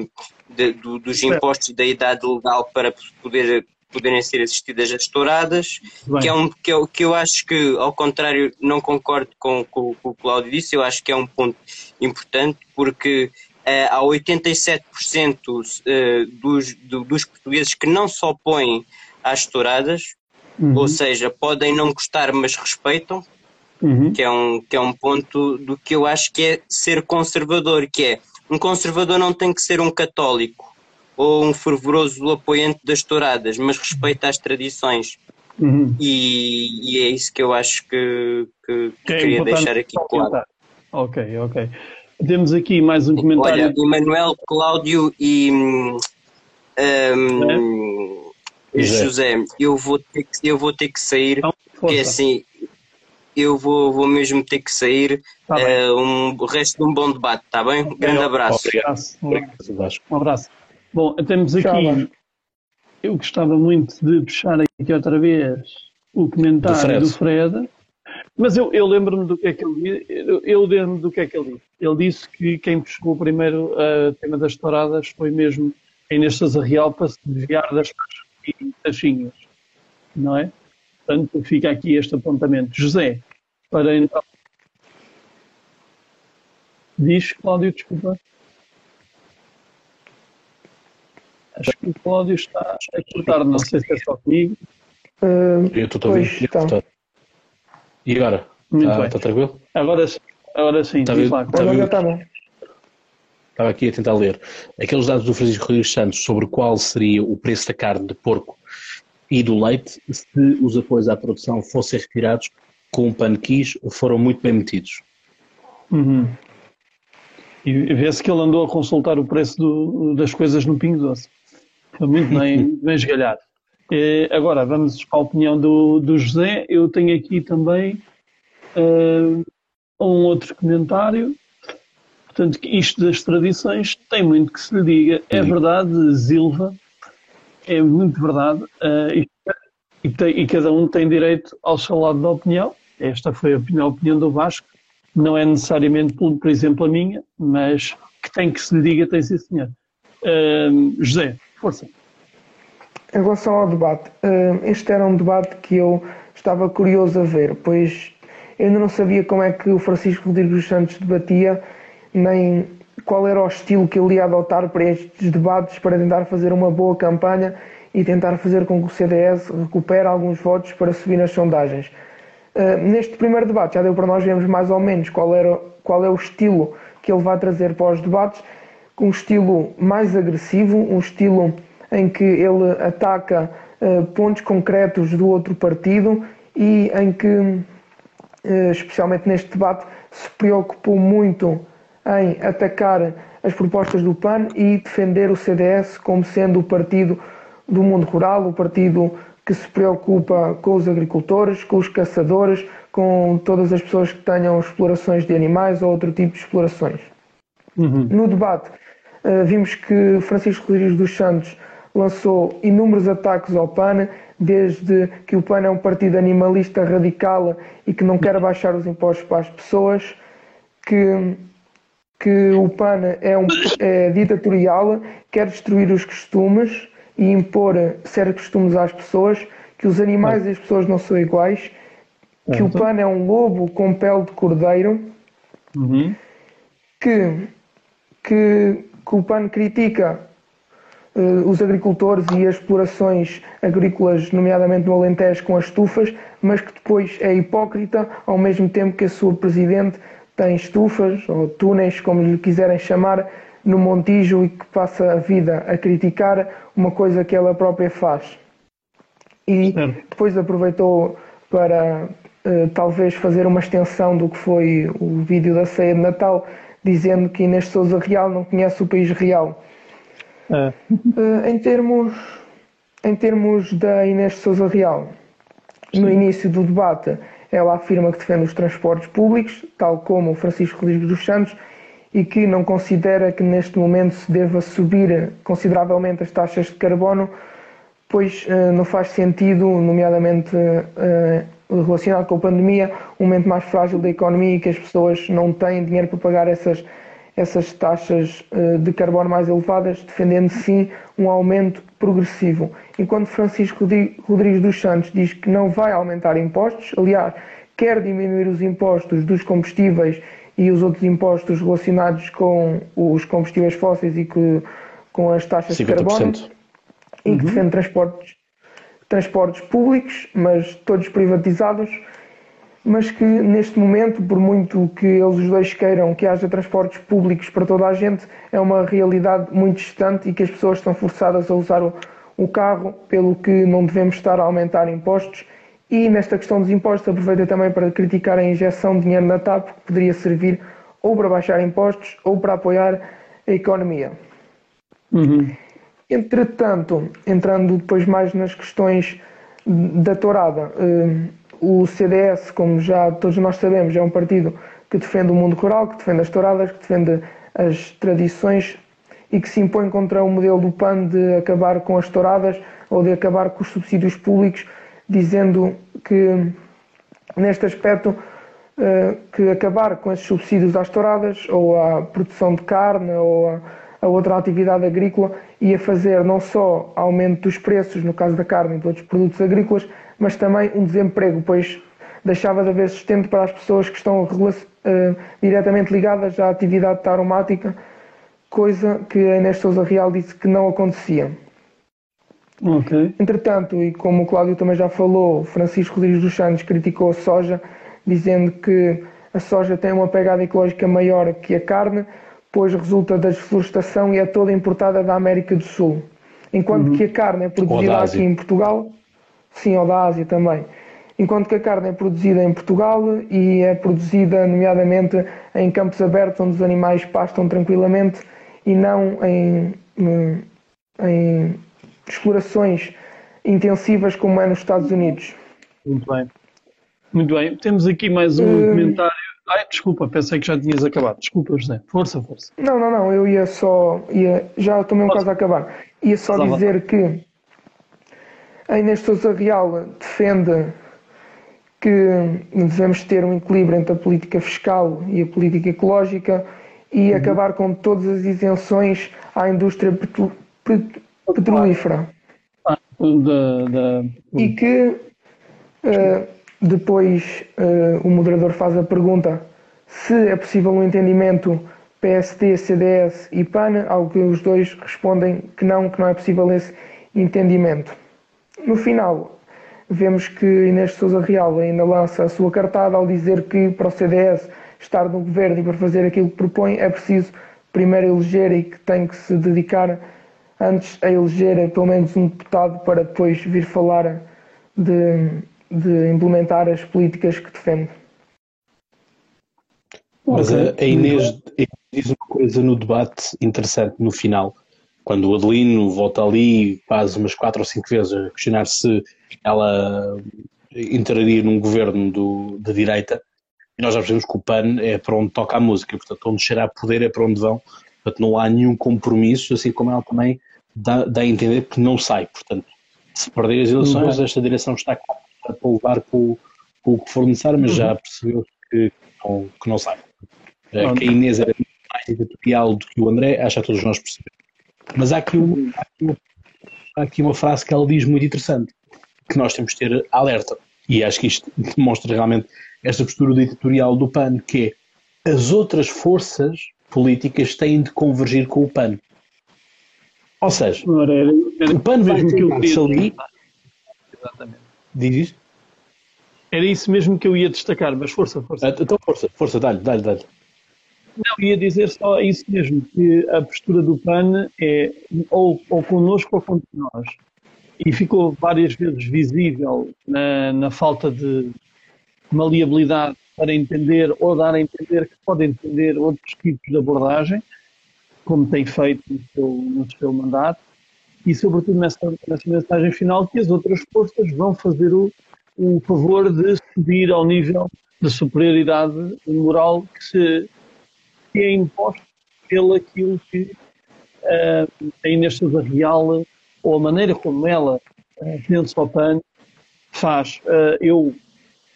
de, do, dos impostos e da idade legal para poder, poderem ser assistidas as touradas, que é, um, que, eu, que eu acho que, ao contrário, não concordo com, com, com o Cláudio disse, eu acho que é um ponto importante, porque uh, há 87% uh, dos, do, dos portugueses que não se opõem às touradas, uhum. ou seja, podem não gostar, mas respeitam, uhum. que, é um, que é um ponto do que eu acho que é ser conservador, que é um conservador não tem que ser um católico ou um fervoroso apoiante das touradas, mas respeita as tradições. Uhum. E, e, é isso que eu acho que, que, que é queria deixar aqui claro. Ok, ok. Temos aqui mais um comentário. Olha, Emanuel, Cláudio e um, é? José, eu vou ter que, eu vou ter que sair, então, porque assim, eu vou, vou mesmo ter que sair. Tá uh, um, o resto de um bom debate, está bem? Um grande abraço. Obrigado. Um abraço. Bom, temos aqui. Eu gostava muito de puxar aqui outra vez o comentário do Fred, do Fred mas eu, eu lembro-me do que é que ele disse. Eu, eu lembro-me do que é que ele disse. Ele disse que quem puxou primeiro o tema das touradas foi mesmo a Inês Real para se desviar das taxinhas, não é? Portanto, fica aqui este apontamento. José, para então. Diz, Cláudio, desculpa. Acho que o Cláudio está a cortar, não sei se é só comigo. Uh, eu estou a ouvir. Tá. E agora? Está tá tranquilo? Agora, agora sim, está tá, agora está bom. Estava aqui a tentar ler. Aqueles dados do Francisco Rodrigues Santos sobre qual seria o preço da carne de porco e do leite se os apoios à produção fossem retirados com o PAN quis, foram muito bem metidos. Uhum. E vê-se que ele andou a consultar o preço do, das coisas no Pingo Doce. Foi muito bem, *laughs* bem esgalhado. E agora, vamos a opinião do, do José. Eu tenho aqui também uh, um outro comentário. Portanto, isto das tradições tem muito que se lhe diga. É verdade, Zilva, é muito verdade. Uh, e, tem, e, cada um tem direito ao seu lado da opinião. Esta foi a opinião, a opinião do Vasco. Não é necessariamente, por exemplo, a minha, mas que tem que se lhe diga, tem sim, senhor. Uh, José, força. Em relação ao debate, uh, este era um debate que eu estava curioso a ver, pois eu ainda não sabia como é que o Francisco Rodrigues Santos debatia, nem qual era o estilo que ele ia adotar para estes debates para tentar fazer uma boa campanha e tentar fazer com que o CDS recupere alguns votos para subir nas sondagens. Uh, neste primeiro debate já deu para nós vermos mais ou menos qual, era, qual é o estilo que ele vai trazer para os debates, um estilo mais agressivo, um estilo em que ele ataca uh, pontos concretos do outro partido e em que, uh, especialmente neste debate, se preocupou muito em atacar as propostas do PAN e defender o CDS como sendo o partido do mundo rural, o partido que se preocupa com os agricultores, com os caçadores, com todas as pessoas que tenham explorações de animais ou outro tipo de explorações. Uhum. No debate, eh, vimos que Francisco Rodrigues dos Santos lançou inúmeros ataques ao PAN, desde que o PAN é um partido animalista radical e que não quer baixar os impostos para as pessoas, que que o PAN é, um, é ditatorial, quer destruir os costumes e impor certos costumes às pessoas, que os animais e as pessoas não são iguais, que o PAN é um lobo com pele de cordeiro, uhum. que, que, que o PAN critica uh, os agricultores e as explorações agrícolas, nomeadamente no Alentejo, com as estufas, mas que depois é hipócrita, ao mesmo tempo que a sua presidente tem estufas ou túneis, como lhe quiserem chamar, no Montijo e que passa a vida a criticar uma coisa que ela própria faz. E depois aproveitou para uh, talvez fazer uma extensão do que foi o vídeo da ceia de Natal, dizendo que Inês Souza Real não conhece o país real. É. Uh, em, termos, em termos da Inês Souza Real, no início do debate, ela afirma que defende os transportes públicos, tal como o Francisco Rodrigues dos Santos, e que não considera que neste momento se deva subir consideravelmente as taxas de carbono, pois uh, não faz sentido, nomeadamente uh, relacionado com a pandemia, um momento mais frágil da economia e que as pessoas não têm dinheiro para pagar essas, essas taxas uh, de carbono mais elevadas, defendendo sim um aumento progressivo. Enquanto Francisco Rodrigues dos Santos diz que não vai aumentar impostos, aliás, quer diminuir os impostos dos combustíveis e os outros impostos relacionados com os combustíveis fósseis e que, com as taxas 50%. de carbono e que uhum. defende transportes, transportes públicos, mas todos privatizados, mas que neste momento, por muito que eles os dois queiram que haja transportes públicos para toda a gente, é uma realidade muito distante e que as pessoas estão forçadas a usar o, o carro, pelo que não devemos estar a aumentar impostos e nesta questão dos impostos, aproveita também para criticar a injeção de dinheiro na TAP, que poderia servir ou para baixar impostos ou para apoiar a economia. Uhum. Entretanto, entrando depois mais nas questões da tourada, eh, o CDS, como já todos nós sabemos, é um partido que defende o mundo rural, que defende as touradas, que defende as tradições e que se impõe contra o modelo do PAN de acabar com as touradas ou de acabar com os subsídios públicos dizendo que, neste aspecto, eh, que acabar com esses subsídios às touradas ou à produção de carne ou a, a outra atividade agrícola ia fazer não só aumento dos preços, no caso da carne e de outros produtos agrícolas, mas também um desemprego, pois deixava de haver sustento para as pessoas que estão uh, diretamente ligadas à atividade taromática, coisa que a Inês Souza Real disse que não acontecia. Okay. Entretanto, e como o Cláudio também já falou, Francisco Rodrigues dos Santos criticou a soja, dizendo que a soja tem uma pegada ecológica maior que a carne, pois resulta da desflorestação e é toda importada da América do Sul. Enquanto uhum. que a carne é produzida aqui em Portugal, sim, ou da Ásia também. Enquanto que a carne é produzida em Portugal e é produzida, nomeadamente, em campos abertos onde os animais pastam tranquilamente e não em, em explorações intensivas como é nos Estados Unidos. Muito bem. Muito bem. Temos aqui mais um uh... comentário. Ai, desculpa, pensei que já tinhas acabado. Desculpa, José. Força, força. Não, não, não. Eu ia só. Ia, já estou mesmo quase a acabar. Ia só dizer que a Inês Souza Real defende que devemos ter um equilíbrio entre a política fiscal e a política ecológica e uhum. acabar com todas as isenções à indústria petrolífera. Ah, da, da... E que uh, depois uh, o moderador faz a pergunta se é possível um entendimento PSD, CDS e PAN, ao que os dois respondem que não, que não é possível esse entendimento. No final, vemos que Inês de Souza Real ainda lança a sua cartada ao dizer que para o CDS estar no governo e para fazer aquilo que propõe é preciso primeiro eleger e que tem que se dedicar antes a eleger pelo menos um deputado para depois vir falar de, de implementar as políticas que defende. Mas a, a Inês diz uma coisa no debate interessante no final, quando o Adelino volta ali faz umas quatro ou cinco vezes a questionar se ela entraria num governo do, de direita, e nós já percebemos que o PAN é para onde toca a música, portanto, onde cheirar poder é para onde vão, portanto, não há nenhum compromisso, assim como ela também dá, dá a entender que não sai. Portanto, se perder as eleições, esta direção está para levar com, com, o que for necessário, mas uhum. já percebeu que não, que não sai. Uhum. Que a Inês era mais editorial do que o André, acho que todos nós percebemos. Mas há aqui, um, há, aqui uma, há aqui uma frase que ela diz muito interessante, que nós temos que ter alerta. E acho que isto demonstra realmente esta postura editorial do PAN, que é as outras forças políticas têm de convergir com o PAN Ou seja, era, era, era o PAN vai ter que eu queria ali. Exatamente. Diz isto? Era isso mesmo que eu ia destacar, mas força, força. Então, força, força, dá-lhe, dá-lhe, dá-lhe. Não, ia dizer só isso mesmo, que a postura do PAN é ou, ou connosco ou contra nós. E ficou várias vezes visível na, na falta de maleabilidade para entender ou dar a entender que pode entender outros tipos de abordagem, como tem feito no seu, no seu mandato, e sobretudo nessa, nessa mensagem final que as outras forças vão fazer o, o favor de subir ao nível de superioridade moral que, se, que é imposto pelo aquilo que uh, a Inês Sousa Real ou a maneira como ela uh, pensa o PAN faz. Uh, eu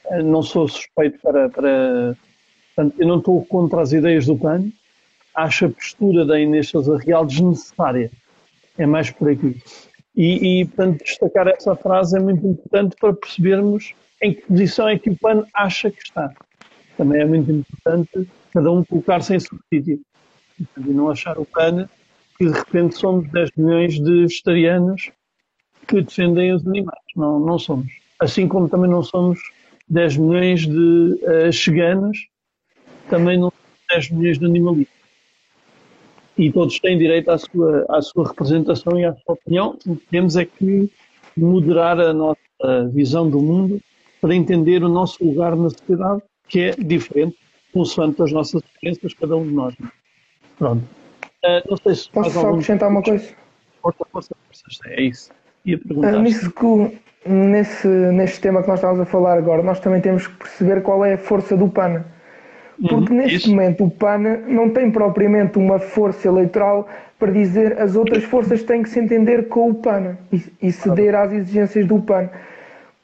uh, não sou suspeito para, para portanto, eu não estou contra as ideias do PAN, acho a postura da Inês Sousa Real desnecessária. É mais por aqui. E, e, portanto, destacar essa frase é muito importante para percebermos em que posição é que o PAN acha que está. Também é muito importante cada um colocar-se em seu sítio. E não achar o PAN que de repente somos 10 milhões de vegetarianos que defendem os animais. Não, não somos. Assim como também não somos 10 milhões de uh, também não somos 10 milhões de animalistas e todos têm direito à sua, à sua representação e à sua opinião. O que temos é que moderar a nossa visão do mundo para entender o nosso lugar na sociedade, que é diferente, consoante as nossas experiências, cada um de nós. Pronto. Uh, não sei se Posso só acrescentar uma coisa? Força, força, força, é isso. Ia perguntar. Uh, nisso que, nesse, neste tema que nós estávamos a falar agora, nós também temos que perceber qual é a força do PAN porque uhum, neste isso. momento o PAN não tem propriamente uma força eleitoral para dizer as outras forças têm que se entender com o PAN e, e ceder às exigências do PAN.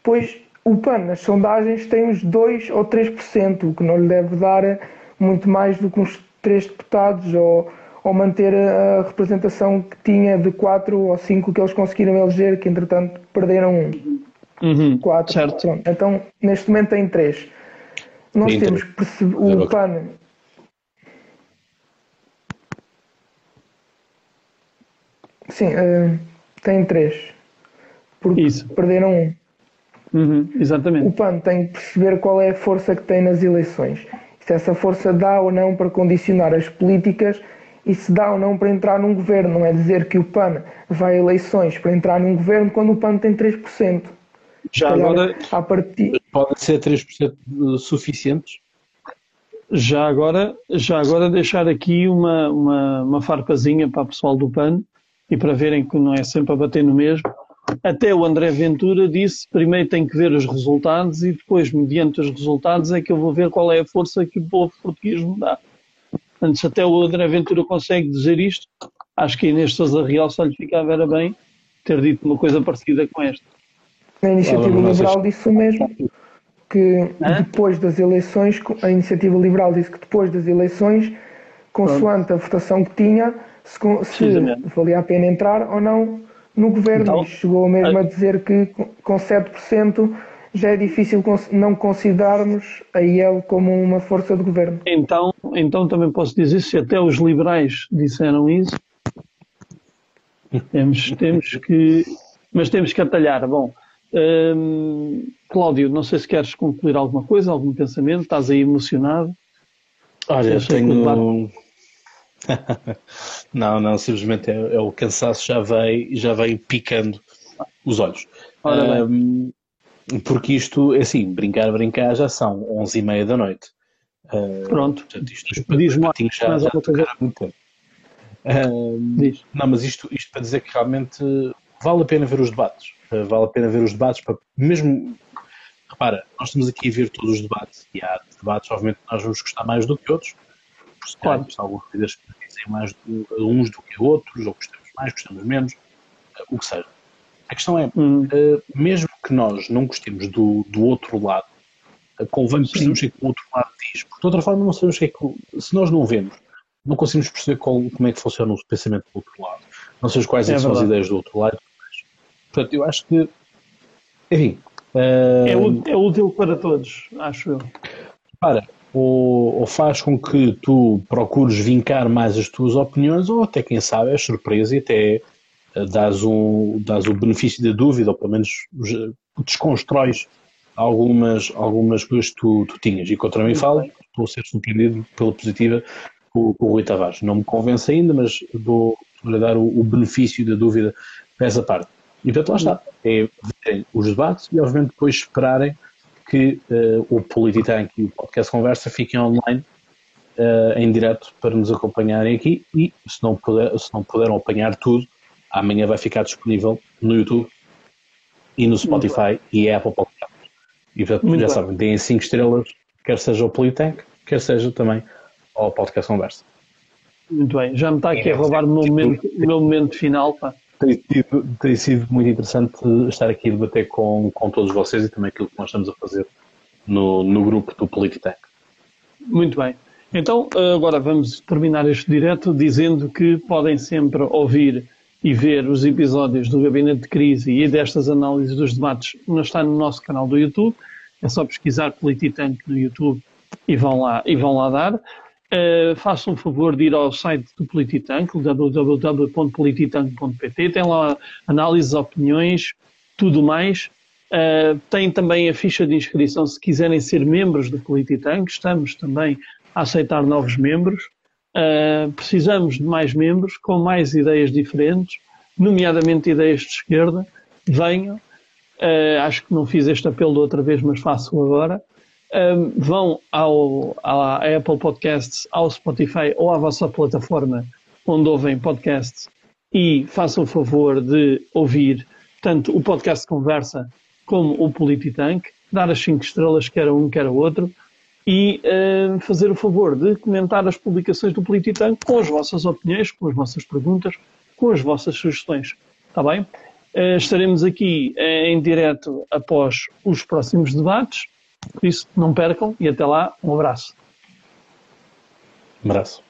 Pois o PAN nas sondagens tem uns 2 ou 3%, o que não lhe deve dar muito mais do que uns 3 deputados ou, ou manter a representação que tinha de 4 ou 5 que eles conseguiram eleger, que entretanto perderam um. Uhum, 4. Certo. Então neste momento tem 3. Nós temos que perceber o PAN. Sim, uh, tem três. Porque Isso. perderam um. Uhum, exatamente. O PAN tem que perceber qual é a força que tem nas eleições. Se essa força dá ou não para condicionar as políticas e se dá ou não para entrar num governo. Não é dizer que o PAN vai a eleições para entrar num governo quando o PAN tem 3%. Já agora, a partir... podem ser 3% suficientes? Já agora, já agora deixar aqui uma, uma, uma farpazinha para o pessoal do PAN e para verem que não é sempre a bater no mesmo. Até o André Ventura disse primeiro tem que ver os resultados e depois, mediante os resultados, é que eu vou ver qual é a força que o povo português me dá. Antes até o André Ventura consegue dizer isto, acho que Inês Sousa Real só lhe ficava era bem ter dito uma coisa parecida com esta. A iniciativa liberal disse o mesmo, que depois das eleições, a iniciativa liberal disse que depois das eleições, consoante a votação que tinha, se, se valia a pena entrar ou não no governo. Então, chegou mesmo a dizer que com 7% já é difícil não considerarmos a IEL como uma força de governo. Então, então também posso dizer, se até os liberais disseram isso, temos, temos que. Mas temos que atalhar. Bom, Hum, Cláudio, não sei se queres concluir alguma coisa, algum pensamento, estás aí emocionado. Olha, tenho. *laughs* não, não, simplesmente é, é, o cansaço já veio, já veio picando os olhos. Um, porque isto, é assim, brincar, brincar, já são 11 e meia da noite. Uh, Pronto, diz-me já, já tocaram muito tempo. diz. Não, mas isto, isto para dizer que realmente vale a pena ver os debates. Eh, vale a pena ver os debates para mesmo repara, nós estamos aqui a ver todos os debates e há debates, obviamente, que nós vamos gostar mais do que outros, por claro. alguns líderes que dizem mais de, uns do que outros, ou gostamos mais, gostamos menos, eh, o que seja. A questão é, hum. uh, mesmo que nós não gostemos do, do outro lado, uh, convém percebermos o que, é que o outro lado diz, porque de outra forma não sabemos o que é que, se nós não vemos, não conseguimos perceber qual, como é que funciona o pensamento do outro lado, não sabemos quais é, é são as ideias do outro lado, Portanto, eu acho que, enfim. Uh, é, útil, é, útil para todos, acho eu. Para, ou, ou, faz com que tu procures vincar mais as tuas opiniões, ou até, quem sabe, é surpresa e até dás, um, dás o benefício da dúvida, ou pelo menos desconstróis algumas, algumas coisas que tu, tu tinhas. E contra mim falo, estou a ser surpreendido pela positiva com, com o Rui Tavares. Não me convence ainda, mas vou lhe dar o, o, benefício da dúvida nessa parte. E portanto lá está, é verem os debates e obviamente depois esperarem que uh, o Polititank e o Podcast Conversa fiquem online uh, em direto para nos acompanharem aqui e se não, puder, se não puderam apanhar tudo, amanhã vai ficar disponível no YouTube e no Spotify e Apple Podcast. E portanto, Muito já bem. sabem, deem 5 estrelas, quer seja o Polytank, quer seja também ao Podcast Conversa. Muito bem, já me está aqui a roubar o meu momento, o meu momento final. Pá. Tem sido, tem sido muito interessante estar aqui a debater com, com todos vocês e também aquilo que nós estamos a fazer no, no grupo do Polititank. Muito bem. Então, agora vamos terminar este direto dizendo que podem sempre ouvir e ver os episódios do Gabinete de Crise e destas análises dos debates está no nosso canal do YouTube. É só pesquisar Polititank no YouTube e vão lá, e vão lá dar. Uh, façam o favor de ir ao site do Polititank, www.polititank.pt. Tem lá análises, opiniões, tudo mais. Uh, tem também a ficha de inscrição se quiserem ser membros do Polititank. Estamos também a aceitar novos membros. Uh, precisamos de mais membros com mais ideias diferentes, nomeadamente ideias de esquerda. Venham. Acho que não fiz este apelo outra vez, mas faço agora. Uh, vão ao, à Apple Podcasts, ao Spotify ou à vossa plataforma onde ouvem podcasts e façam o favor de ouvir tanto o podcast Conversa como o Polititank, dar as 5 estrelas, quer um, quer outro e uh, fazer o favor de comentar as publicações do Polititank com as vossas opiniões, com as vossas perguntas, com as vossas sugestões. Está bem? Uh, estaremos aqui uh, em direto após os próximos debates, por isso não percam e até lá, um abraço. Um abraço.